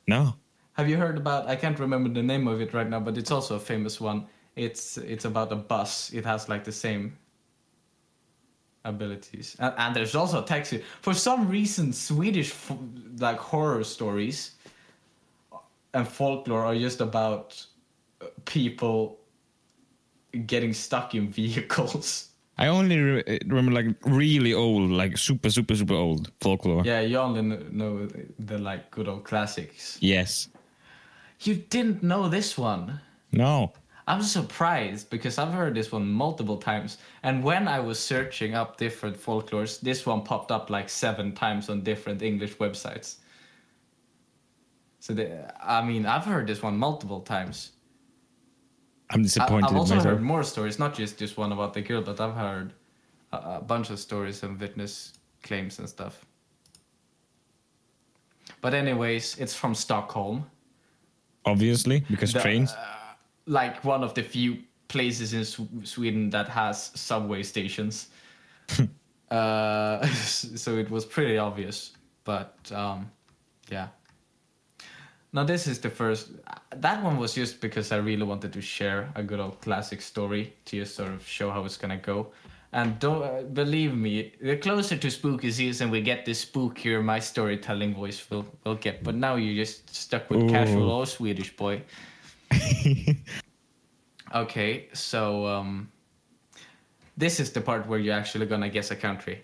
No. Have you heard about? I can't remember the name of it right now, but it's also a famous one. It's it's about a bus. It has like the same abilities, and, and there's also a taxi. For some reason, Swedish f- like horror stories and folklore are just about uh, people getting stuck in vehicles. I only re- eh, remember like really old, like super, super, super old folklore. Yeah, you only know the like good old classics. Yes. You didn't know this one. No. I'm surprised because I've heard this one multiple times. And when I was searching up different folklores, this one popped up like seven times on different English websites. So, the, I mean, I've heard this one multiple times. I'm disappointed I've also myself. heard more stories, not just just one about the girl, but I've heard a, a bunch of stories and witness claims and stuff. But, anyways, it's from Stockholm. Obviously, because The- trains. like one of the few places in Sw- Sweden that has subway stations. uh, so it was pretty obvious, but um, yeah. Now this is the first. That one was just because I really wanted to share a good old classic story to just sort of show how it's gonna go. And don't uh, believe me, the closer to spooky season we get, the spookier my storytelling voice will will get. But now you're just stuck with casual Ooh. or Swedish boy. Okay, so um, this is the part where you're actually gonna guess a country.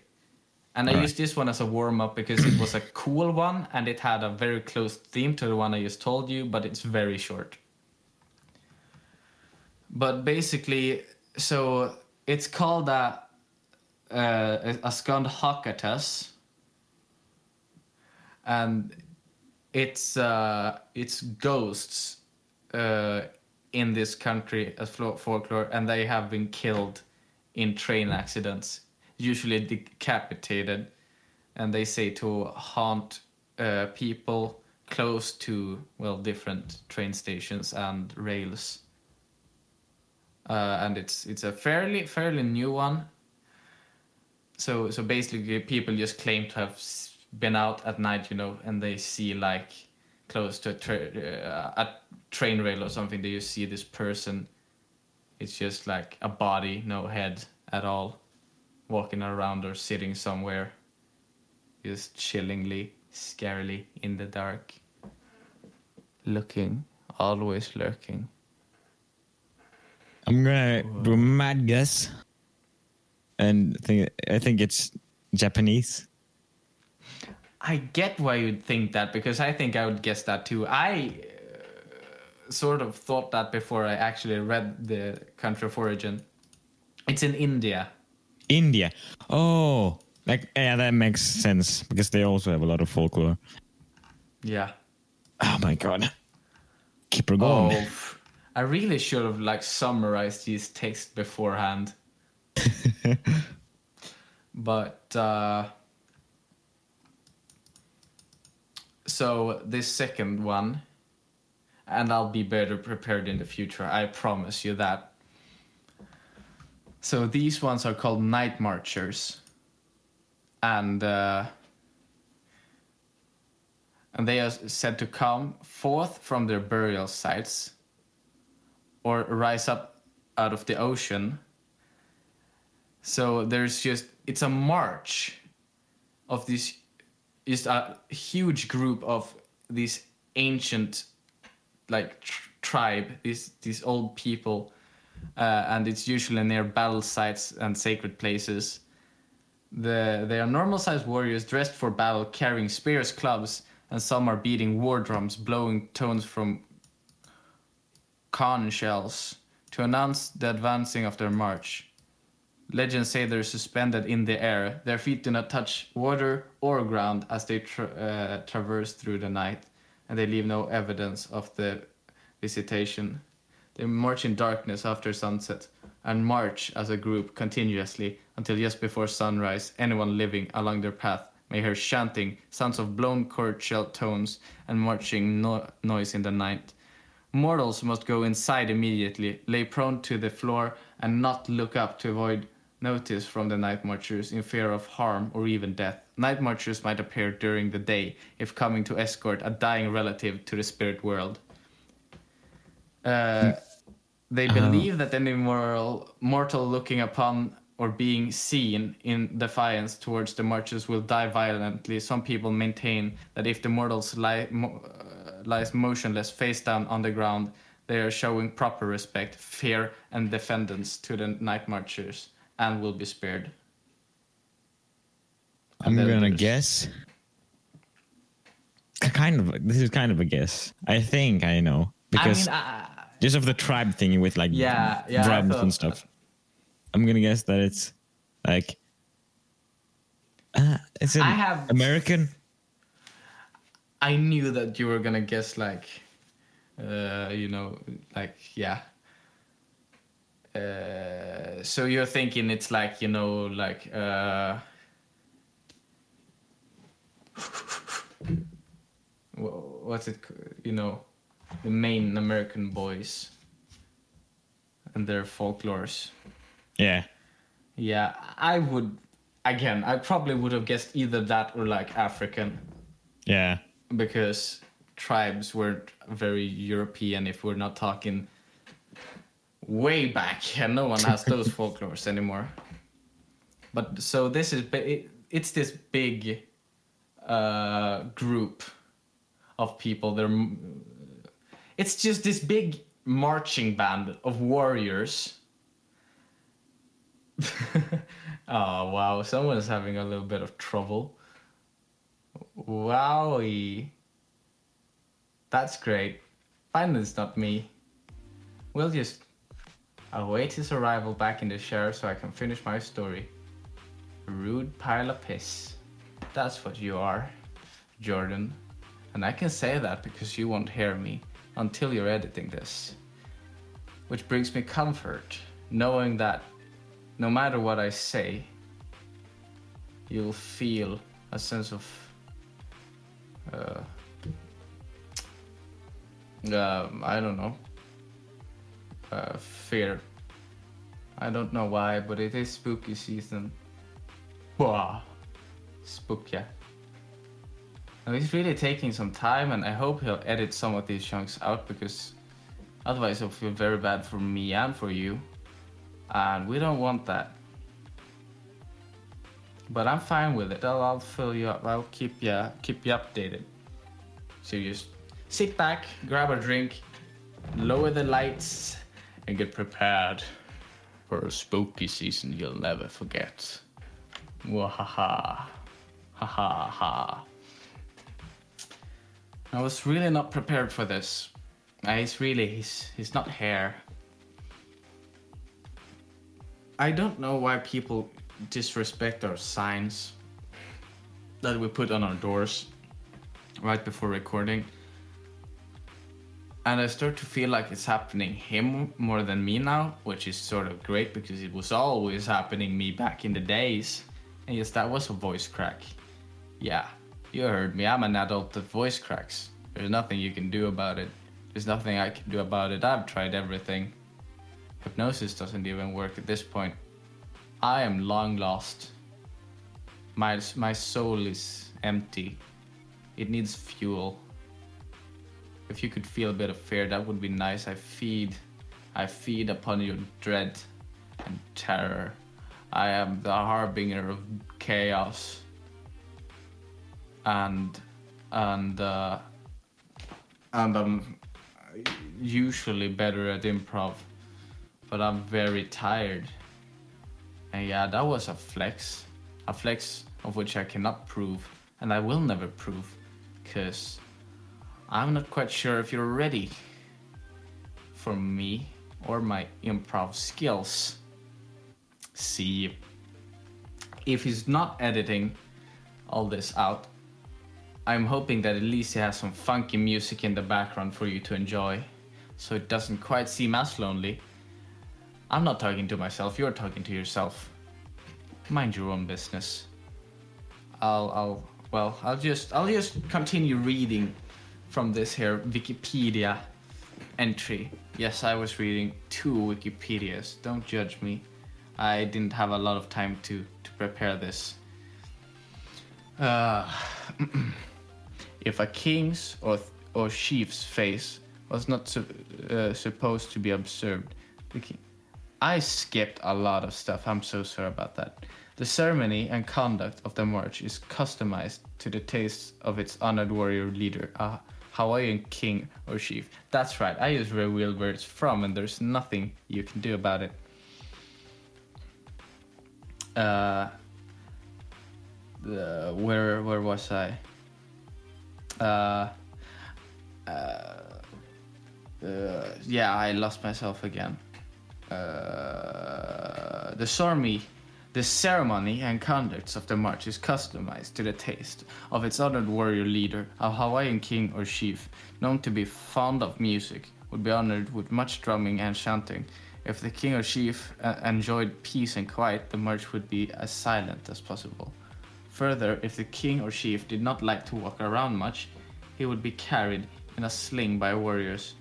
And I Alright. used this one as a warm up because it was a cool one and it had a very close theme to the one I just told you, but it's very short. But basically, so it's called a, uh, a Skand Hakatas. and it's uh, it's ghosts uh, in this country as flo- folklore, and they have been killed in train accidents, usually decapitated, and they say to haunt uh, people close to well different train stations and rails. Uh, and it's it's a fairly fairly new one. So so basically, people just claim to have been out at night, you know, and they see like close to a, tra- uh, a train rail or something. They just see this person. It's just like a body, no head at all, walking around or sitting somewhere, just chillingly, scarily in the dark, looking, always lurking. I'm gonna do a mad guess, and think I think it's Japanese. I get why you'd think that because I think I would guess that too. I uh, sort of thought that before I actually read the country of origin. It's in India. India. Oh, like yeah, that makes sense because they also have a lot of folklore. Yeah. Oh my god, keep her going. Oh, I really should have like summarized these texts beforehand. but uh, so this second one, and I'll be better prepared in the future. I promise you that. So these ones are called night marchers, and uh, and they are said to come forth from their burial sites or rise up out of the ocean. So there's just it's a march of this just a huge group of these ancient like tr- tribe these these old people uh, and it's usually near battle sites and sacred places the they are normal sized warriors dressed for battle carrying spears clubs and some are beating war drums blowing tones from conch shells to announce the advancing of their march Legends say they're suspended in the air. Their feet do not touch water or ground as they tra- uh, traverse through the night, and they leave no evidence of the visitation. They march in darkness after sunset and march as a group continuously until just before sunrise. Anyone living along their path may hear chanting, sounds of blown chord shell tones, and marching no- noise in the night. Mortals must go inside immediately, lay prone to the floor, and not look up to avoid notice from the night marchers in fear of harm or even death. Night marchers might appear during the day if coming to escort a dying relative to the spirit world. Uh, they believe that any moral, mortal looking upon or being seen in defiance towards the marchers will die violently. Some people maintain that if the mortals lie, mo- uh, lies motionless face down on the ground, they are showing proper respect, fear, and defendance to the night marchers and will be spared. I'm gonna guess. Kind of. This is kind of a guess. I think I know because I mean, just of the tribe thing with like Yeah, yeah, drums and stuff. I'm gonna guess that it's like. Uh, is it I have- American? I knew that you were gonna guess like, uh, you know, like yeah. Uh, so you're thinking it's like you know like uh, what's it? You know, the main American boys and their folklores. Yeah. Yeah, I would. Again, I probably would have guessed either that or like African. Yeah. because tribes weren't very European if we're not talking way back and no one has those folklores anymore. But so this is it, it's this big uh, group of people. They're it's just this big marching band of warriors. oh wow, someone's having a little bit of trouble. Wowie. That's great. Finally, it's not me. We'll just await his arrival back in the share so I can finish my story. Rude pile of piss. That's what you are. Jordan. And I can say that because you won't hear me until you're editing this. Which brings me comfort, knowing that no matter what I say, you'll feel a sense of uh, um, I don't know uh, fear. I don't know why, but it is spooky season. Wow, spooky. And he's really taking some time, and I hope he'll edit some of these chunks out because otherwise it'll feel very bad for me and for you, and we don't want that. But I'm fine with it. I'll, I'll fill you up. I'll keep you keep you updated. So just sit back, grab a drink, lower the lights, and get prepared for a spooky season you'll never forget. Wahaha. Ha ha ha. I was really not prepared for this. He's really he's he's not here. I don't know why people disrespect our signs that we put on our doors right before recording. And I start to feel like it's happening him more than me now, which is sort of great because it was always happening me back in the days. And yes, that was a voice crack. Yeah, you heard me. I'm an adult that voice cracks. There's nothing you can do about it. There's nothing I can do about it. I've tried everything. Hypnosis doesn't even work at this point. I am long lost. My my soul is empty. It needs fuel. If you could feel a bit of fear, that would be nice. I feed, I feed upon your dread and terror. I am the harbinger of chaos. And and uh, and I'm usually better at improv, but I'm very tired. And yeah, that was a flex. A flex of which I cannot prove, and I will never prove, because I'm not quite sure if you're ready for me or my improv skills. See, if he's not editing all this out, I'm hoping that at least it has some funky music in the background for you to enjoy, so it doesn't quite seem as lonely. I'm not talking to myself, you're talking to yourself. Mind your own business. I'll I'll well, I'll just I'll just continue reading from this here Wikipedia entry. Yes, I was reading two Wikipedias. Don't judge me. I didn't have a lot of time to to prepare this. Uh, if a king's or or chief's face was not su- uh, supposed to be observed. I skipped a lot of stuff. I'm so sorry about that. The ceremony and conduct of the march is customized to the taste of its honored warrior leader, a Hawaiian king or chief. That's right. I use real words from, and there's nothing you can do about it. Uh, the, where where was I? Uh, uh, uh, yeah, I lost myself again. Uh, the Sormi, the ceremony and conducts of the march is customized to the taste of its honored warrior leader, a Hawaiian king or chief, known to be fond of music, would be honored with much drumming and chanting. If the king or chief enjoyed peace and quiet, the march would be as silent as possible. Further, if the king or chief did not like to walk around much, he would be carried in a sling by warriors.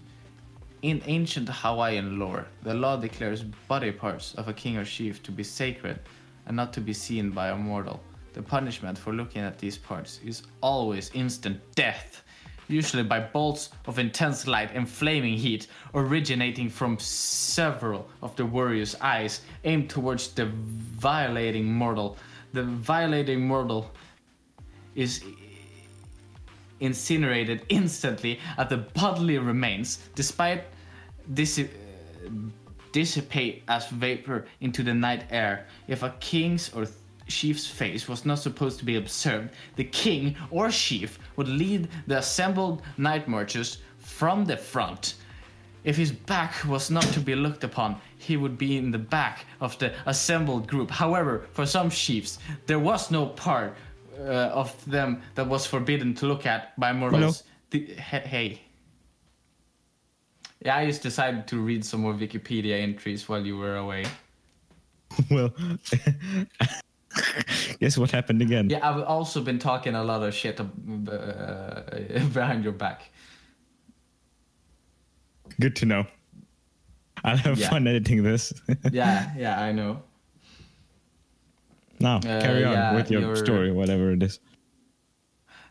In ancient Hawaiian lore, the law declares body parts of a king or chief to be sacred and not to be seen by a mortal. The punishment for looking at these parts is always instant death, usually by bolts of intense light and flaming heat originating from several of the warrior's eyes aimed towards the violating mortal. The violating mortal is incinerated instantly at the bodily remains, despite uh, dissipate as vapor into the night air. If a king's or chief's face was not supposed to be observed, the king or chief would lead the assembled night marchers from the front. If his back was not to be looked upon, he would be in the back of the assembled group. However, for some chiefs, there was no part uh, of them that was forbidden to look at by mortals. The, he- hey. Yeah, I just decided to read some more Wikipedia entries while you were away. well, guess what happened again? Yeah, I've also been talking a lot of shit uh, behind your back. Good to know. I'll have Yeah. fun editing this. Yeah, yeah, I know. now, Uh, carry on yeah, with your you're- story, whatever it is.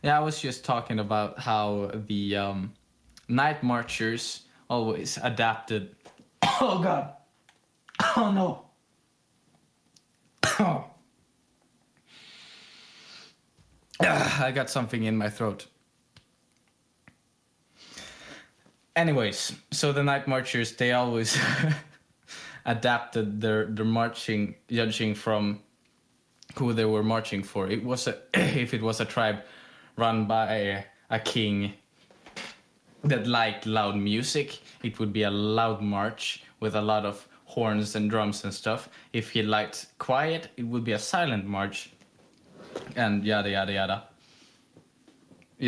Yeah, I was just talking about how the um, night marchers always adapted. Oh god! Oh no! Ah, I got something in my throat. Anyways, so the night marchers they always adapted their their marching judging from who they were marching for. It was a if it was a tribe run by a, a king that liked loud music, it would be a loud march with a lot of horns and drums and stuff. If he liked quiet, it would be a silent march, and yada yada yada.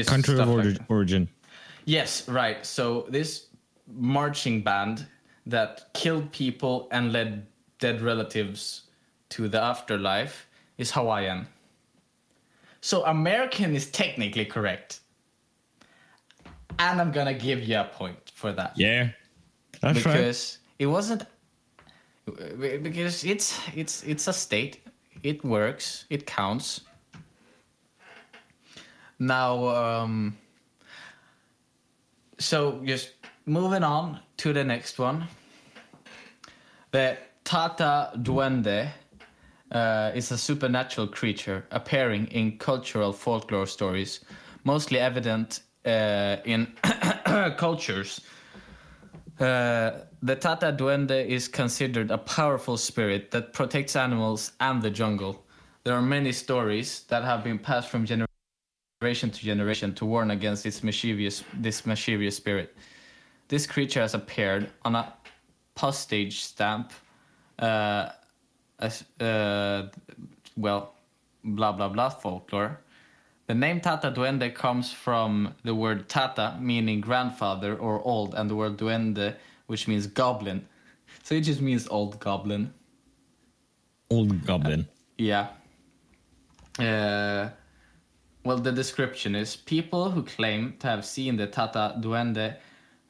Country of stuff like origin. Yes, right. So this marching band that killed people and led dead relatives to the afterlife is Hawaiian. So American is technically correct. And I'm gonna give you a point for that. Yeah, that's right. because it wasn't because it's it's it's a state. It works. It counts. Now, um, so just moving on to the next one. The Tata Duende uh, is a supernatural creature appearing in cultural folklore stories, mostly evident uh, in cultures. Uh, the Tata Duende is considered a powerful spirit that protects animals and the jungle. There are many stories that have been passed from generation to generation to warn against its mischievous, this mischievous spirit. This creature has appeared on a postage stamp, uh, as, uh, well, blah blah blah folklore. The name Tata Duende comes from the word Tata, meaning grandfather or old, and the word Duende, which means goblin. So it just means old goblin. Old goblin. Yeah. Uh, well, the description is people who claim to have seen the Tata Duende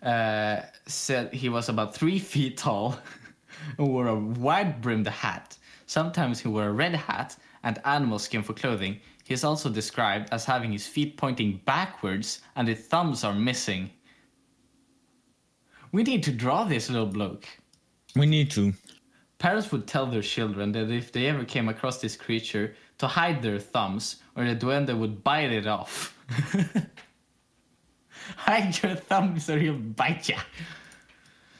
uh, said he was about three feet tall and wore a wide brimmed hat. Sometimes he wore a red hat and animal skin for clothing. He is also described as having his feet pointing backwards and his thumbs are missing. We need to draw this little bloke. We need to. Parents would tell their children that if they ever came across this creature, to hide their thumbs, or the duende would bite it off. hide your thumbs or he'll bite ya.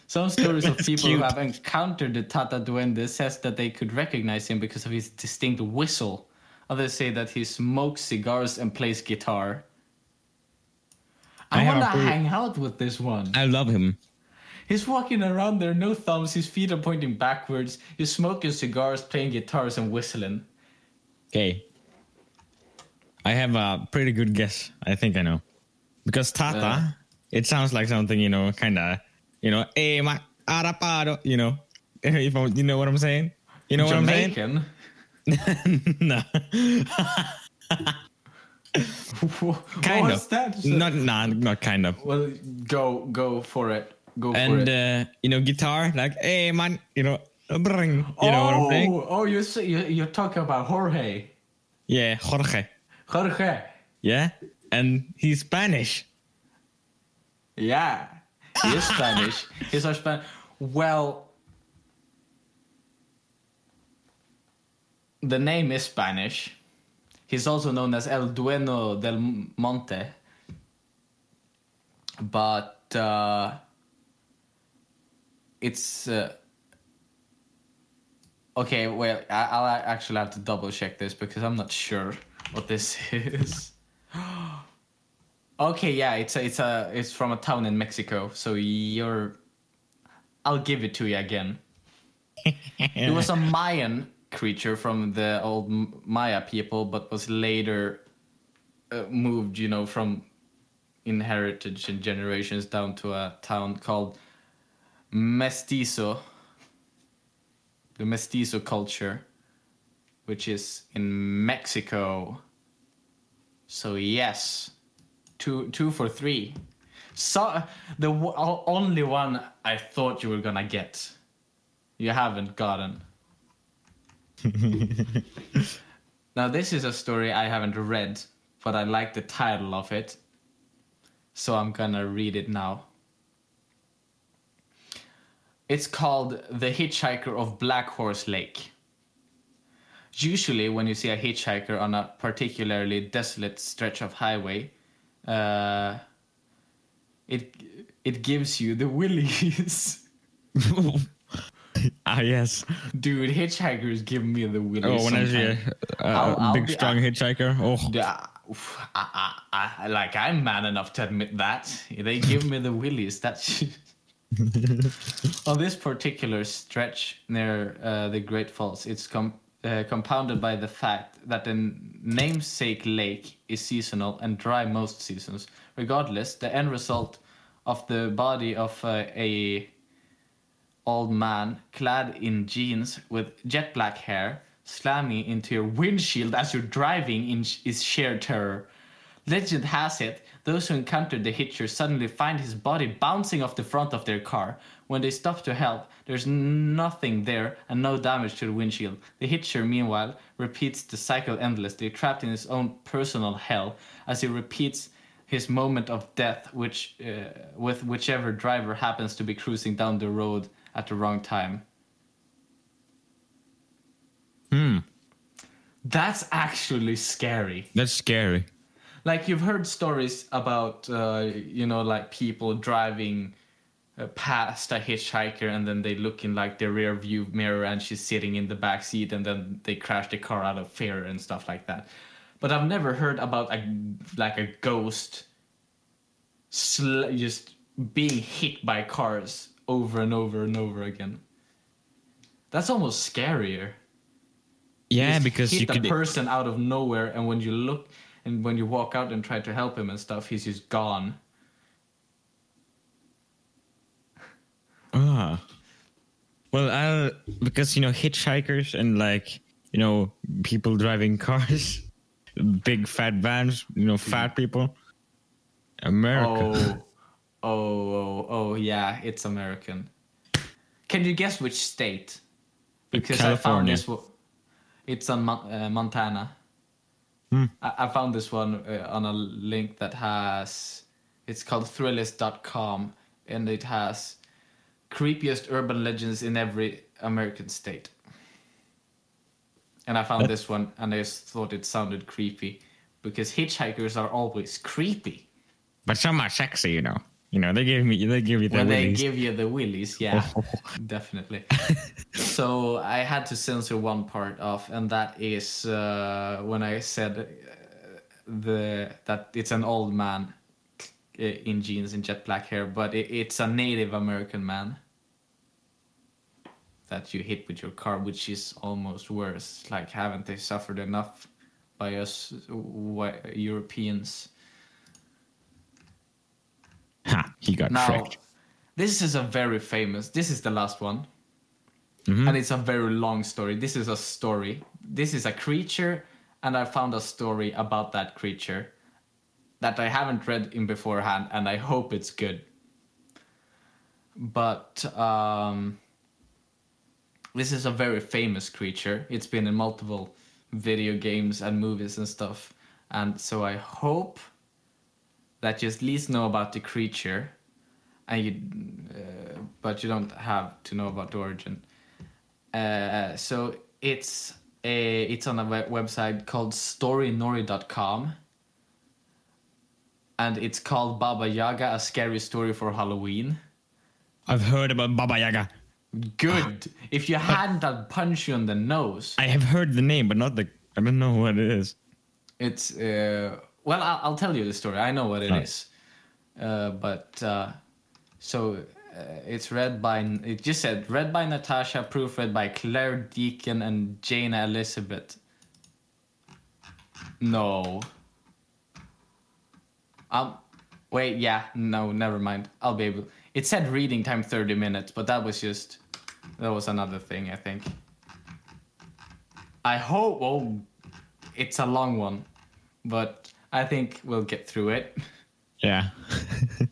Some stories of people who have encountered the Tata Duende says that they could recognize him because of his distinct whistle. Others say that he smokes cigars and plays guitar. I, I want to hang out with this one. I love him. He's walking around there, no thumbs, his feet are pointing backwards. He's smoking cigars, playing guitars, and whistling. Okay. I have a pretty good guess. I think I know. Because Tata, Uh. it sounds like something, you know, kind of, you know, eh, ma, arapado, you know, if I, you know what I'm saying? You know what I'm saying? Jamaican. no. Kind What's of. that? Not, nah, not kind of. Well, go go for it. Go for And, uh, you know, guitar, like, eh, man, you know, bring, you know what I'm saying? Oh, oh, you say you, you're talking about Jorge. Yeah, Jorge. Jorge. Yeah. And he's Spanish. Yeah, he is Spanish. He's our Spanish. Well, the name is Spanish. He's also known as El Dueno del Monte. But uh, it's uh, okay. Well, I, I'll actually have to double check this because I'm not sure what this is. Okay, yeah, it's a, it's a it's from a town in Mexico. So you're, I'll give it to you again. It was a Mayan creature from the old Maya people, but was later uh, moved, you know, from inheritage and generations down to a town called Mestizo, the Mestizo culture, which is in Mexico. So yes, two two for three. So the w- only one I thought you were gonna get, you haven't gotten. now this is a story I haven't read, but I like the title of it, so I'm gonna read it now. It's called The Hitchhiker of Black Horse Lake. Usually, when you see a hitchhiker on a particularly desolate stretch of highway, uh, it it gives you the willies. ah, yes. Dude, hitchhikers give me the willies. Oh, when I see a, sometimes. a, I'll- I'll big, strong hitchhiker. Oh, Yeah, I, I, I, like I'm man enough to admit that they give me the willies. That's on this particular stretch near uh, the Great Falls. It's com- uh, compounded by the fact that the namesake lake is seasonal and dry most seasons. Regardless, the end result of the body of uh, a old man clad in jeans with jet black hair slamming into your windshield as you're driving in is sheer terror. Legend has it, those who encountered the hitcher suddenly find his body bouncing off the front of their car. When they stop to help, there's nothing there and no damage to the windshield. The hitcher, meanwhile, repeats the cycle endlessly, trapped in his own personal hell, as he repeats his moment of death, which uh, with whichever driver happens to be cruising down the road at the wrong time. hmm. That's actually scary. That's scary. Like you've heard stories about, uh, you know, like people driving uh, past a hitchhiker and then they look in like the rear view mirror and she's sitting in the back seat and then they crash the car out of fear and stuff like that. But I've never heard about a like a ghost sl- just being hit by cars over and over and over again. That's almost scarier. Yeah, because hit you a could. person out of nowhere, and when you look and when you walk out and try to help him and stuff, he's just gone. Ah. Well, I'll because you know hitchhikers and like you know people driving cars, big fat vans, you know fat people. America. Oh, oh, oh, oh, yeah, it's American. Can you guess which state? Because I found this. It's on Mon- uh, Montana. Hmm. I-, I found this one uh, on a link that has. It's called Thrillist.com, and it has creepiest urban legends in every American state. And I found this one, and I just thought it sounded creepy, because hitchhikers are always creepy. But some are sexy, you know. You know they give me they give you the when willies. they give you the willies, yeah, definitely. so I had to censor one part off, and that is uh, when I said uh, the that it's an old man uh, in jeans and jet black hair, but it, it's a Native American man that you hit with your car, which is almost worse. Like, haven't they suffered enough by us Europeans? Ha, he got Now, tricked. this is a very famous. This is the last one, Mhm. and it's a very long story. This is a story. This is a creature, and I found a story about that creature that I haven't read in beforehand, and I hope it's good. But um, this is a very famous creature. It's been in multiple video games and movies and stuff, and so I hope that you at least know about the creature, and you, uh, but you don't have to know about the origin. Uh, so it's a it's on a web- website called storynory.com, and it's called Baba Yaga: A Scary Story for Halloween. I've heard about Baba Yaga. Good. if you hadn't, I'd punch you on the nose. I have heard the name, but not the. I don't know what it is. It's uh, well, I'll, I'll tell you the story. I know what it is, uh, but uh, so it's read by. It just said read by Natasha, proofread by Claire Deacon and Jana Elizabeth. No. Um. Wait. Yeah. No. Never mind. I'll be able. It said reading time thirty minutes, but that was just. That was another thing. I think. I hope. Oh, it's a long one, but I think we'll get through it. Yeah.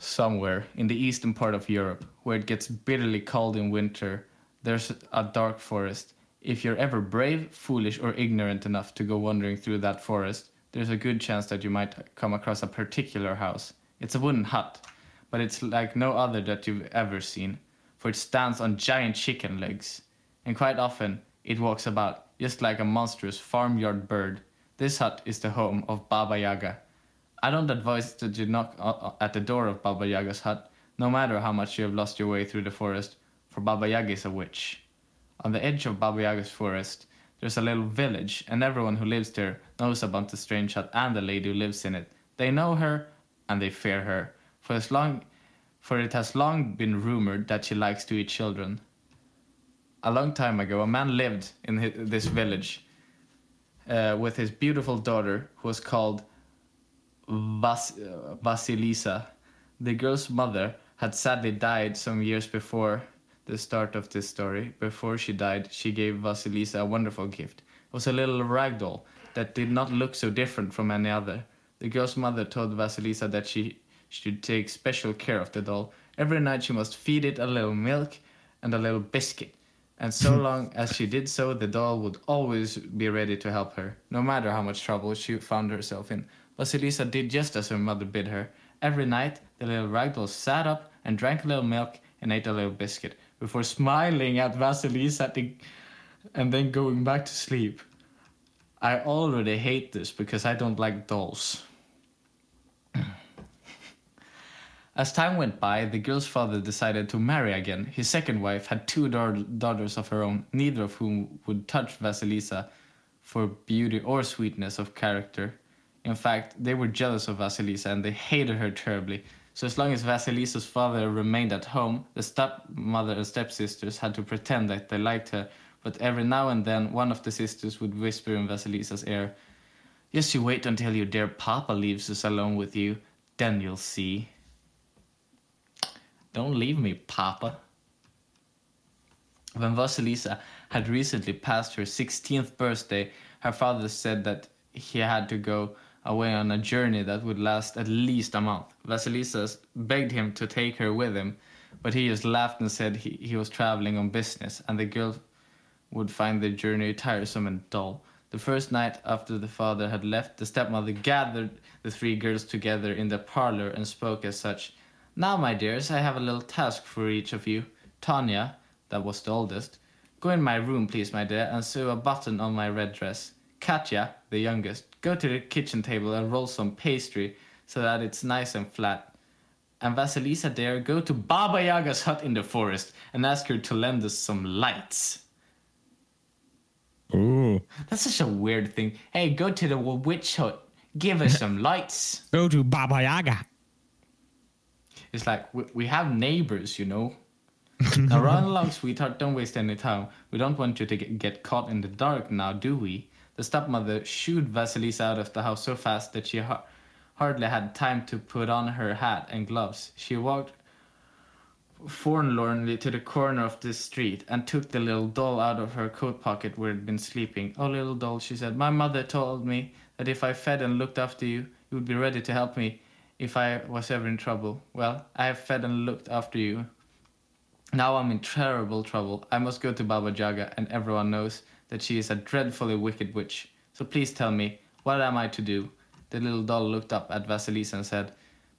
somewhere in the eastern part of Europe, where it gets bitterly cold in winter, there's a dark forest. If you're ever brave, foolish, or ignorant enough to go wandering through that forest, there's a good chance that you might come across a particular house. It's a wooden hut, but it's like no other that you've ever seen, for it stands on giant chicken legs, and quite often it walks about just like a monstrous farmyard bird. This hut is the home of Baba Yaga, I don't advise that you knock at the door of Baba Yaga's hut, no matter how much you have lost your way through the forest, for Baba Yaga is a witch. On the edge of Baba Yaga's forest, there's a little village, and everyone who lives there knows about the strange hut and the lady who lives in it. They know her, and they fear her, for as long, for it has long been rumored that she likes to eat children. A long time ago, a man lived in this village uh, with his beautiful daughter, who was called Vas- Vasilisa. The girl's mother had sadly died some years before the start of this story. Before she died, she gave Vasilisa a wonderful gift. It was a little rag doll that did not look so different from any other. The girl's mother told Vasilisa that she should take special care of the doll. Every night she must feed it a little milk and a little biscuit. And so long as she did so, the doll would always be ready to help her, no matter how much trouble she found herself in. Vasilisa did just as her mother bid her. Every night, the little ragdoll sat up and drank a little milk and ate a little biscuit before smiling at Vasilisa and then going back to sleep. I already hate this because I don't like dolls. As time went by, the girl's father decided to marry again. His second wife had two daughters of her own, neither of whom would touch Vasilisa for beauty or sweetness of character. In fact, they were jealous of Vasilisa and they hated her terribly. So as long as Vasilisa's father remained at home, the stepmother and stepsisters had to pretend that they liked her. But every now and then, one of the sisters would whisper in Vasilisa's ear, Just you wait until your dear papa leaves us alone with you, then you'll see. Don't leave me, papa. When Vasilisa had recently passed her 16th birthday, her father said that he had to go away on a journey that would last at least a month. Vasilisa begged him to take her with him, but he just laughed and said he, he was traveling on business and the girl would find the journey tiresome and dull. The first night after the father had left, the stepmother gathered the three girls together in the parlor and spoke as such. Now, my dears, I have a little task for each of you. Tanya, that was the oldest, go in my room, please, my dear, and sew a button on my red dress. Katya, the youngest, go to the kitchen table and roll some pastry so that it's nice and flat. And Vasilisa dear, go to Baba Yaga's hut in the forest and ask her to lend us some lights. Ooh. That's such a weird thing. Hey, go to the witch hut. Give us some lights. Go to Baba Yaga. It's like we, we have neighbors, you know. now run along, sweetheart. Don't waste any time. We don't want you to get, get caught in the dark now, do we? The stepmother shooed Vasilisa out of the house so fast that she ha- hardly had time to put on her hat and gloves. She walked forlornly to the corner of the street and took the little doll out of her coat pocket where it had been sleeping. Oh, little doll, she said, my mother told me that if I fed and looked after you, you would be ready to help me if I was ever in trouble. Well, I have fed and looked after you. Now I'm in terrible trouble. I must go to Baba Yaga, and everyone knows that she is a dreadfully wicked witch. So please tell me, what am I to do? The little doll looked up at Vasilisa and said,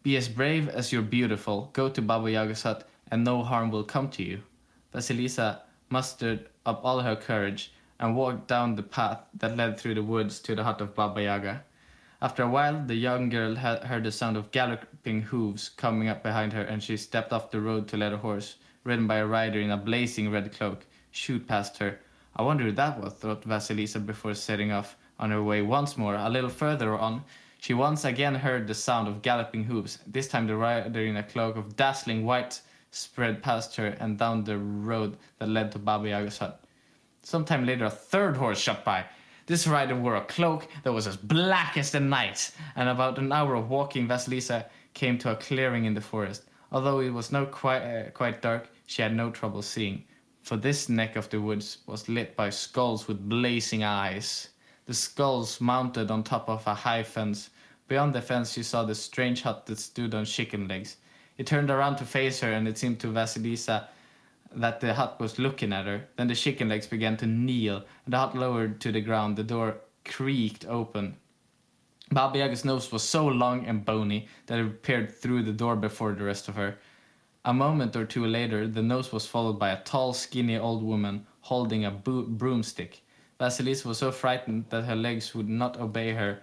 Be as brave as you're beautiful. Go to Baba Yaga's hut, and no harm will come to you. Vasilisa mustered up all her courage and walked down the path that led through the woods to the hut of Baba Yaga. After a while, the young girl heard the sound of galloping hooves coming up behind her, and she stepped off the road to let a horse, ridden by a rider in a blazing red cloak, shoot past her. I wonder who that was, thought Vasilisa before setting off on her way once more. A little further on, She once again heard the sound of galloping hoofs. This time the rider in a cloak of dazzling white spread past her and down the road that led to Baba Yaga's hut. Sometime later, a third horse shot by. This rider wore a cloak that was as black as the night, and about an hour of walking, Vasilisa came to a clearing in the forest. Although it was now quite, uh, quite dark, she had no trouble seeing, for this neck of the woods was lit by skulls with blazing eyes. The skulls mounted on top of a high fence. Beyond the fence, she saw the strange hut that stood on chicken legs. It turned around to face her, and it seemed to Vasilisa that the hut was looking at her. Then the chicken legs began to kneel, and the hut lowered to the ground. The door creaked open. Baba Yaga's nose was so long and bony that it peered through the door before the rest of her. A moment or two later, the nose was followed by a tall, skinny old woman holding a bo- broomstick. Vasilisa was so frightened that her legs would not obey her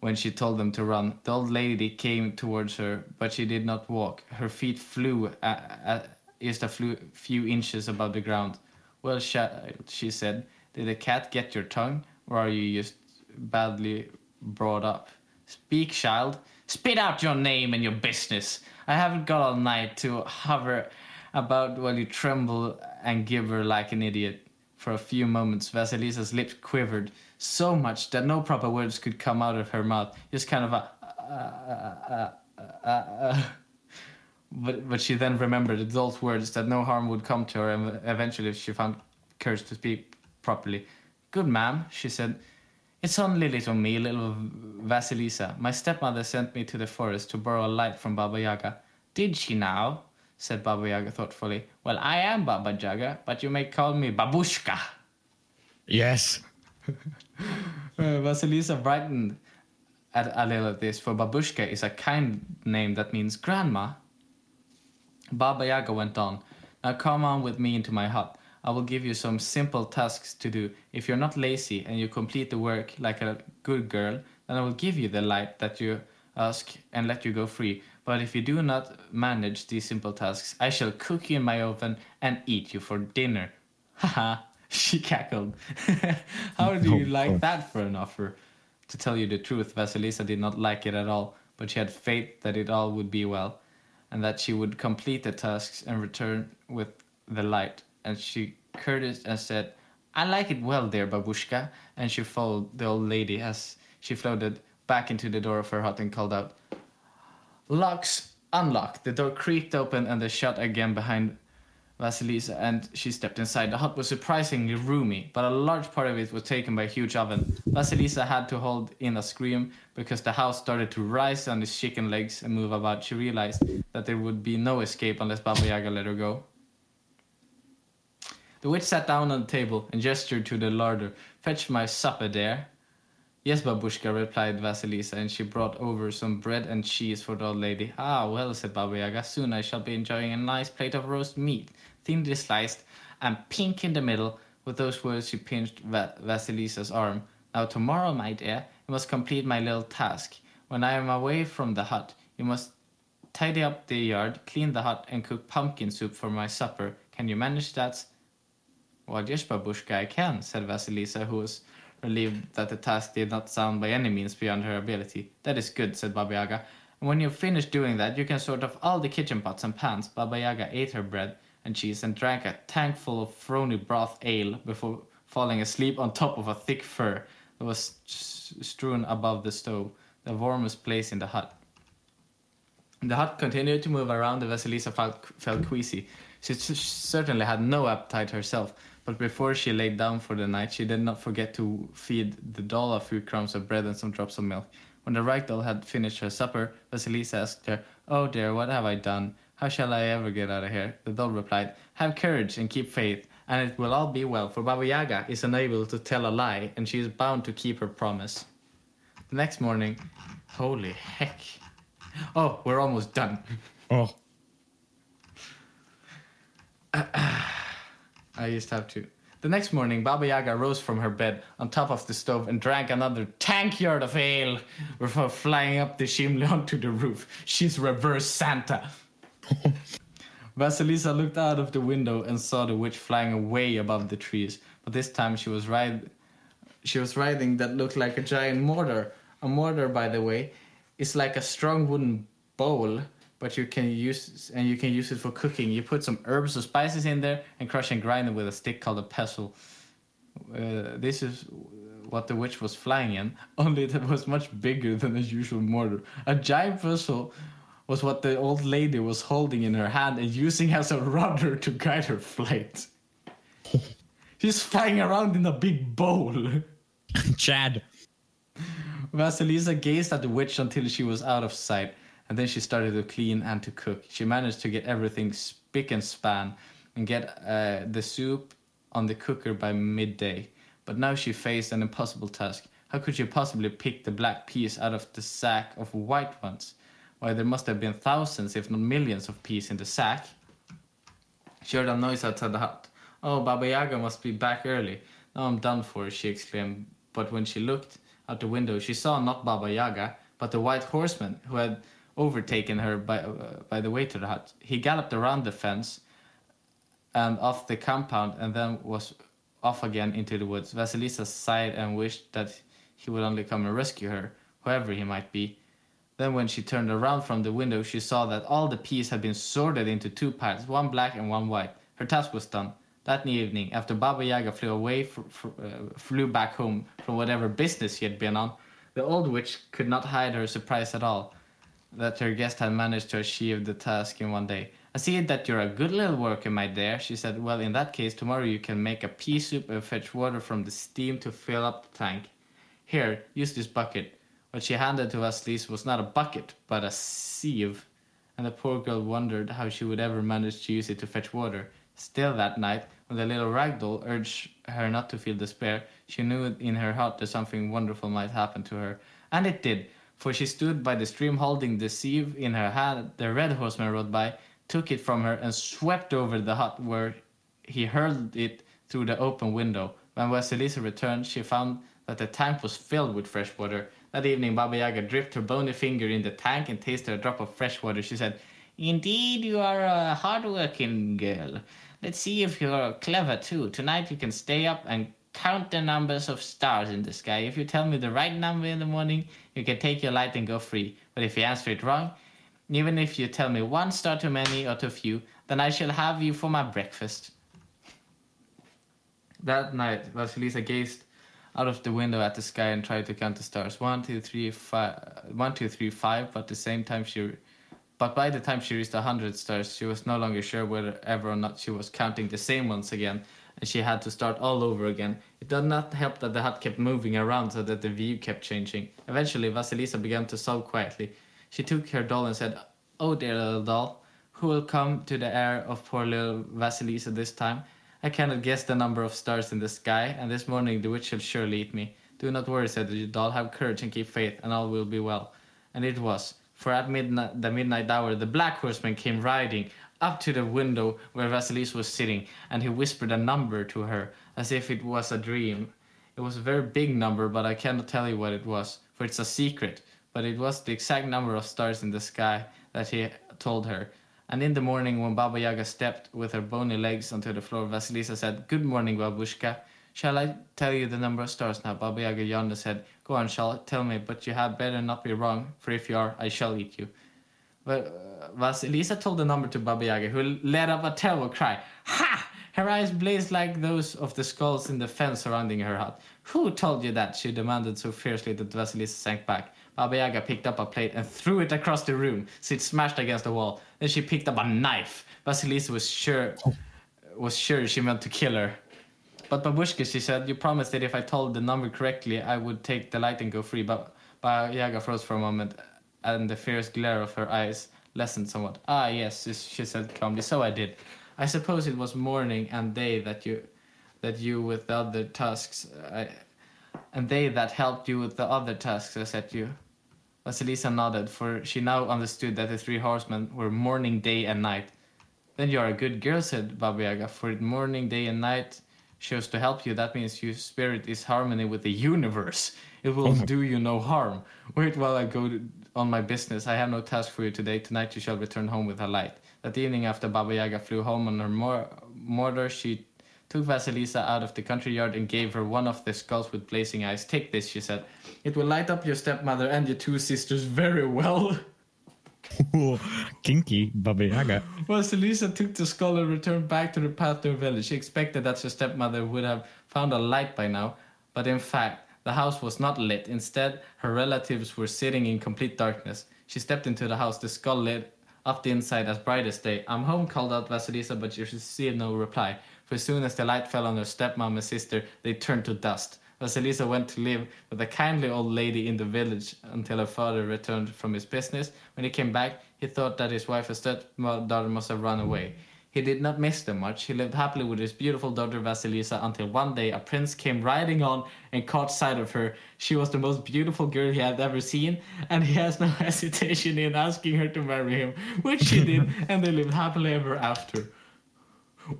when she told them to run. The old lady came towards her, but she did not walk. Her feet flew a, a, just a few inches above the ground. Well, child, she said, did the cat get your tongue, or are you just badly brought up? Speak, child. Spit out your name and your business. I haven't got all night to hover about while you tremble and gibber like an idiot. For a few moments, Vasilisa's lips quivered so much that no proper words could come out of her mouth. Just kind of a. Uh, uh, uh, but, but she then remembered those words that no harm would come to her, and eventually she found courage to speak properly. Good ma'am, she said. It's only little me, little Vasilisa. My stepmother sent me to the forest to borrow a light from Baba Yaga. Did she now? said Baba Yaga thoughtfully. Well, I am Baba Yaga, but you may call me Babushka. Yes. Uh, Vasilisa brightened at a little at this, for Babushka is a kind name that means grandma. Baba Yaga went on. Now come on with me into my hut. I will give you some simple tasks to do. If you're not lazy and you complete the work like a good girl, then I will give you the light that you ask and let you go free. But if you do not manage these simple tasks, I shall cook you in my oven and eat you for dinner. Haha, she cackled. How do you Oh, like that for an offer? To tell you the truth, Vasilisa did not like it at all, but she had faith that it all would be well, and that she would complete the tasks and return with the light. And she courteous and uh, said, I like it well, dear babushka. And she followed the old lady as she floated back into the door of her hut and called out, Locks unlocked. The door creaked open and they shut again behind Vasilisa, and she stepped inside. The hut was surprisingly roomy, but a large part of it was taken by a huge oven. Vasilisa had to hold in a scream because the house started to rise on its chicken legs and move about. She realized that there would be no escape unless Baba Yaga let her go. The witch sat down on the table and gestured to the larder. Fetch my supper there. Yes, babushka, replied Vasilisa, and she brought over some bread and cheese for the old lady. Ah, well, said Baba Yaga, soon I shall be enjoying a nice plate of roast meat, thinly sliced and pink in the middle. With those words, she pinched Va- Vasilisa's arm. Now, tomorrow, my dear, you must complete my little task. When I am away from the hut, you must tidy up the yard, clean the hut, and cook pumpkin soup for my supper. Can you manage that? Well, yes, babushka, I can, said Vasilisa, who was relieved that the task did not sound by any means beyond her ability. That is good, said Baba Yaga. And when you've finished doing that, you can sort off all the kitchen pots and pans. Baba Yaga ate her bread and cheese and drank a tank full of frony broth ale before falling asleep on top of a thick fur that was strewn above the stove, the warmest place in the hut. The hut continued to move around, and Vasilisa felt queasy. She certainly had no appetite herself, but before she laid down for the night, she did not forget to feed the doll a few crumbs of bread and some drops of milk. When the right doll had finished her supper, Vasilisa asked her, Oh dear, what have I done? How shall I ever get out of here? The doll replied, Have courage and keep faith, and it will all be well, for Baba Yaga is unable to tell a lie, and she is bound to keep her promise. The next morning, holy heck. Oh, we're almost done. Oh, I just have to. The next morning, Baba Yaga rose from her bed on top of the stove and drank another tank yard of ale before flying up the chimney onto the roof. She's reverse Santa. Vasilisa looked out of the window and saw the witch flying away above the trees. But this time she was ride, she was riding that looked like a giant mortar A mortar, by the way, is like a strong wooden bowl, but you can use and you can use it for cooking. You put some herbs or spices in there and crush and grind it with a stick called a pestle. Uh, this is what the witch was flying in, only that was much bigger than the usual mortar. A giant pestle was what the old lady was holding in her hand and using as a rudder to guide her flight. She's flying around in a big bowl. Chad. Vasilisa gazed at the witch until she was out of sight, and then she started to clean and to cook. She managed to get everything spick and span and get uh, the soup on the cooker by midday. But now she faced an impossible task. How could she possibly pick the black peas out of the sack of white ones? Why, there must have been thousands, if not millions, of peas in the sack. She heard a noise outside the hut. Oh, Baba Yaga must be back early. Now I'm done for, she exclaimed. But when she looked out the window, she saw not Baba Yaga, but the white horseman who had overtaken her by, uh, by the way to the hut. He galloped around the fence and off the compound and then was off again into the woods. Vasilisa sighed and wished that he would only come and rescue her, whoever he might be. Then, when she turned around from the window, she saw that all the peas had been sorted into two piles, one black and one white. Her task was done. That evening, after Baba Yaga flew away, uh, flew back home from whatever business he had been on, the old witch could not hide her surprise at all that her guest had managed to achieve the task in one day. I see that you're a good little worker, my dear, she said. Well, in that case, tomorrow you can make a pea soup and fetch water from the steam to fill up the tank. Here, use this bucket. What she handed to Vasilisa was not a bucket, but a sieve, and the poor girl wondered how she would ever manage to use it to fetch water. Still, that night, when the little rag doll urged her not to feel despair, she knew in her heart that something wonderful might happen to her. And it did, for she stood by the stream holding the sieve in her hand. The red horseman rode by, took it from her, and swept over the hut, where he hurled it through the open window. When Vasilisa returned, she found that the tank was filled with fresh water. That evening, Baba Yaga dipped her bony finger in the tank and tasted a drop of fresh water. She said, Indeed, you are a hard-working girl. Let's see if you're clever, too. Tonight you can stay up and count the numbers of stars in the sky. If you tell me the right number in the morning, you can take your light and go free. But if you answer it wrong, even if you tell me one star too many or too few, then I shall have you for my breakfast. That night, Vasilisa gazed out of the window at the sky and tried to count the stars. One, two, three, five. One, two, three, five. But the same time, she, but by the time she reached a hundred stars, she was no longer sure whether ever or not she was counting the same ones again, and she had to start all over again. It did not help that the hut kept moving around so that the view kept changing. Eventually, Vasilisa began to sob quietly. She took her doll and said, "Oh, dear little doll, who will come to the air of poor little Vasilisa this time? I cannot guess the number of stars in the sky, and this morning the witch shall surely eat me. Do not worry, said the doll. Have courage and keep faith, and all will be well. And it was. For at midnight, the midnight hour, the black horseman came riding up to the window where Vasilisa was sitting, and he whispered a number to her, as if it was a dream. It was a very big number, but I cannot tell you what it was, for it's a secret. But it was the exact number of stars in the sky that he told her. And in the morning, when Baba Yaga stepped with her bony legs onto the floor, Vasilisa said, Good morning, Babushka. Shall I tell you the number of stars now? Baba Yaga yawned and said, Go on, shall tell me, but you had better not be wrong, for if you are, I shall eat you. But uh, Vasilisa told the number to Baba Yaga, who let up a terrible cry. Ha! Her eyes blazed like those of the skulls in the fence surrounding her hut. Who told you that? she demanded so fiercely that Vasilisa sank back. Baba Yaga picked up a plate and threw it across the room, so it smashed against the wall. Then she picked up a knife. Vasilisa was sure was sure she meant to kill her. But Babushka, she said, you promised that if I told the number correctly, I would take the light and go free. But Baba Yaga froze for a moment, and the fierce glare of her eyes lessened somewhat. Ah, yes, she said calmly. So I did. I suppose it was morning and day that you, that you with the other tasks, I, and they that helped you with the other tasks I set you. Vasilisa nodded, for she now understood that the three horsemen were morning, day, and night. Then you are a good girl, said Baba Yaga, for morning, day, and night shows to help you. That means your spirit is harmony with the universe. It will do you no harm. Wait while I go to, on my business. I have no task for you today. Tonight you shall return home with a light. That evening, after Baba Yaga flew home on her mor- mortar, she took Vasilisa out of the country yard and gave her one of the skulls with blazing eyes. Take this, she said. It will light up your stepmother and your two sisters very well. Ooh, kinky, Baba Yaga. Vasilisa took the skull and returned back to the Pather village. She expected that her stepmother would have found a light by now, but in fact, the house was not lit. Instead, her relatives were sitting in complete darkness. She stepped into the house, the skull lit up the inside as bright as day. I'm home, called out Vasilisa, but she received no reply. For as soon as the light fell on her stepmom and sister, they turned to dust. Vasilisa went to live with a kindly old lady in the village until her father returned from his business. When he came back, he thought that his wife and stepdaughter must have run away. He did not miss them much. He lived happily with his beautiful daughter Vasilisa until one day a prince came riding on and caught sight of her. She was the most beautiful girl he had ever seen, and he has no hesitation in asking her to marry him, which she did, and they lived happily ever after.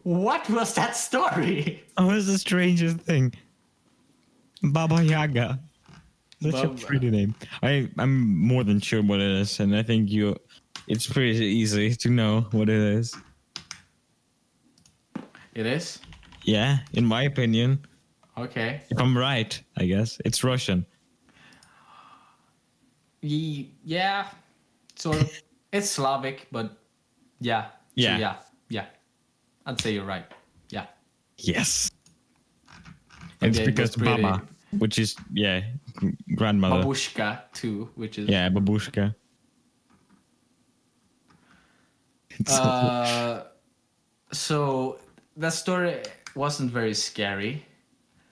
What was that story? It was the strangest thing. Baba Yaga. Such a pretty name. I I'm more than sure what it is, and I think you. It's pretty easy to know what it is. It is? Yeah, in my opinion, Okay. if I'm right, I guess it's Russian. Yeah, So it's Slavic, but yeah. So Yeah. yeah. Yeah. I'd say you're right. Yeah. Yes. It's because pretty- Baba, which is yeah, gr- grandmother. Babushka, too, which is. Yeah, babushka. Uh, so that story wasn't very scary,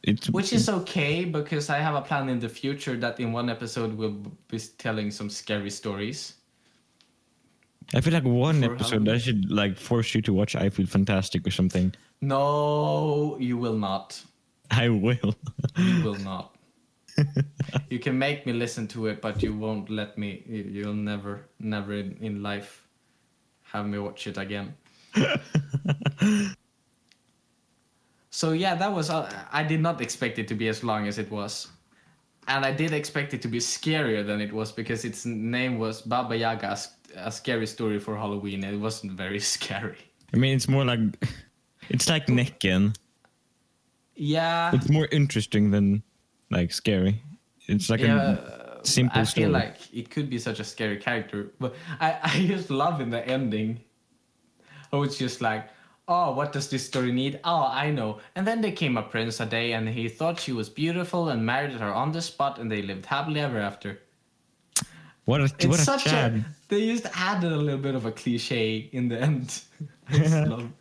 it's which is okay because I have a plan in the future that in one episode we'll be telling some scary stories. I feel like one for episode I should like force you to watch I Feel Fantastic or something. No, you will not. I will. You will not. you can make me listen to it, but you won't let me. you- You'll never, never in, in life have me watch it again. so yeah, that was. Uh, I did not expect it to be as long as it was, and I did expect it to be scarier than it was because its name was Baba Yaga, a scary story for Halloween. and It wasn't very scary. I mean, it's more like it's like Necken. Yeah. It's more interesting than like scary. It's like yeah, a simple I story. feel like it could be such a scary character, but I, I just love in the ending. Oh, it's just like, oh, what does this story need? Oh, I know. And then there came a prince a day, and he thought she was beautiful and married her on the spot, and they lived happily ever after. what a It's what a such a. They just added a little bit of a cliche in the end.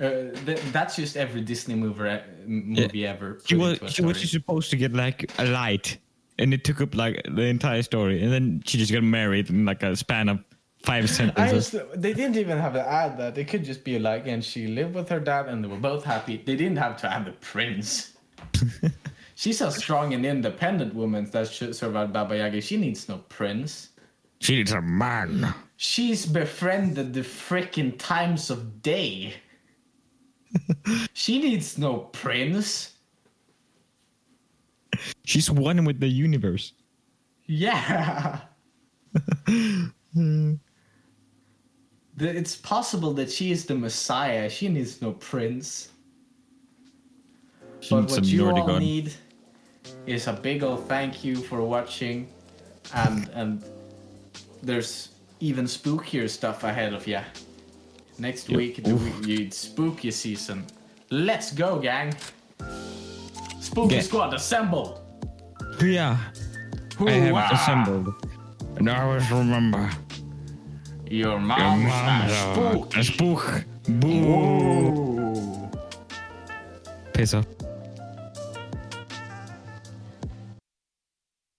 Uh, th- that's just every Disney movie, uh, movie ever. She was she was supposed to get like a light, and it took up like the entire story, and then she just got married in like a span of five I sentences. just, they didn't even have to add that. It could just be like, and she lived with her dad, and they were both happy. They didn't have to add the prince. She's a strong and independent woman that should survive Baba Yaga. She needs no prince. She needs a man. She's befriended the frickin' times of day. she needs no prince. She's one with the universe. Yeah. The- it's possible that she is the Messiah. She needs no prince. She But needs what you all need is a big old thank you for watching, and and there's even spookier stuff ahead of you. Next Yep. week, the week- you- spooky season. Let's go, gang! Spooky Get- squad, assemble! Yeah, I have assembled, and I always remember. Your Your mom's mom's a spook. a spook. Boo. Ooh. Piss off.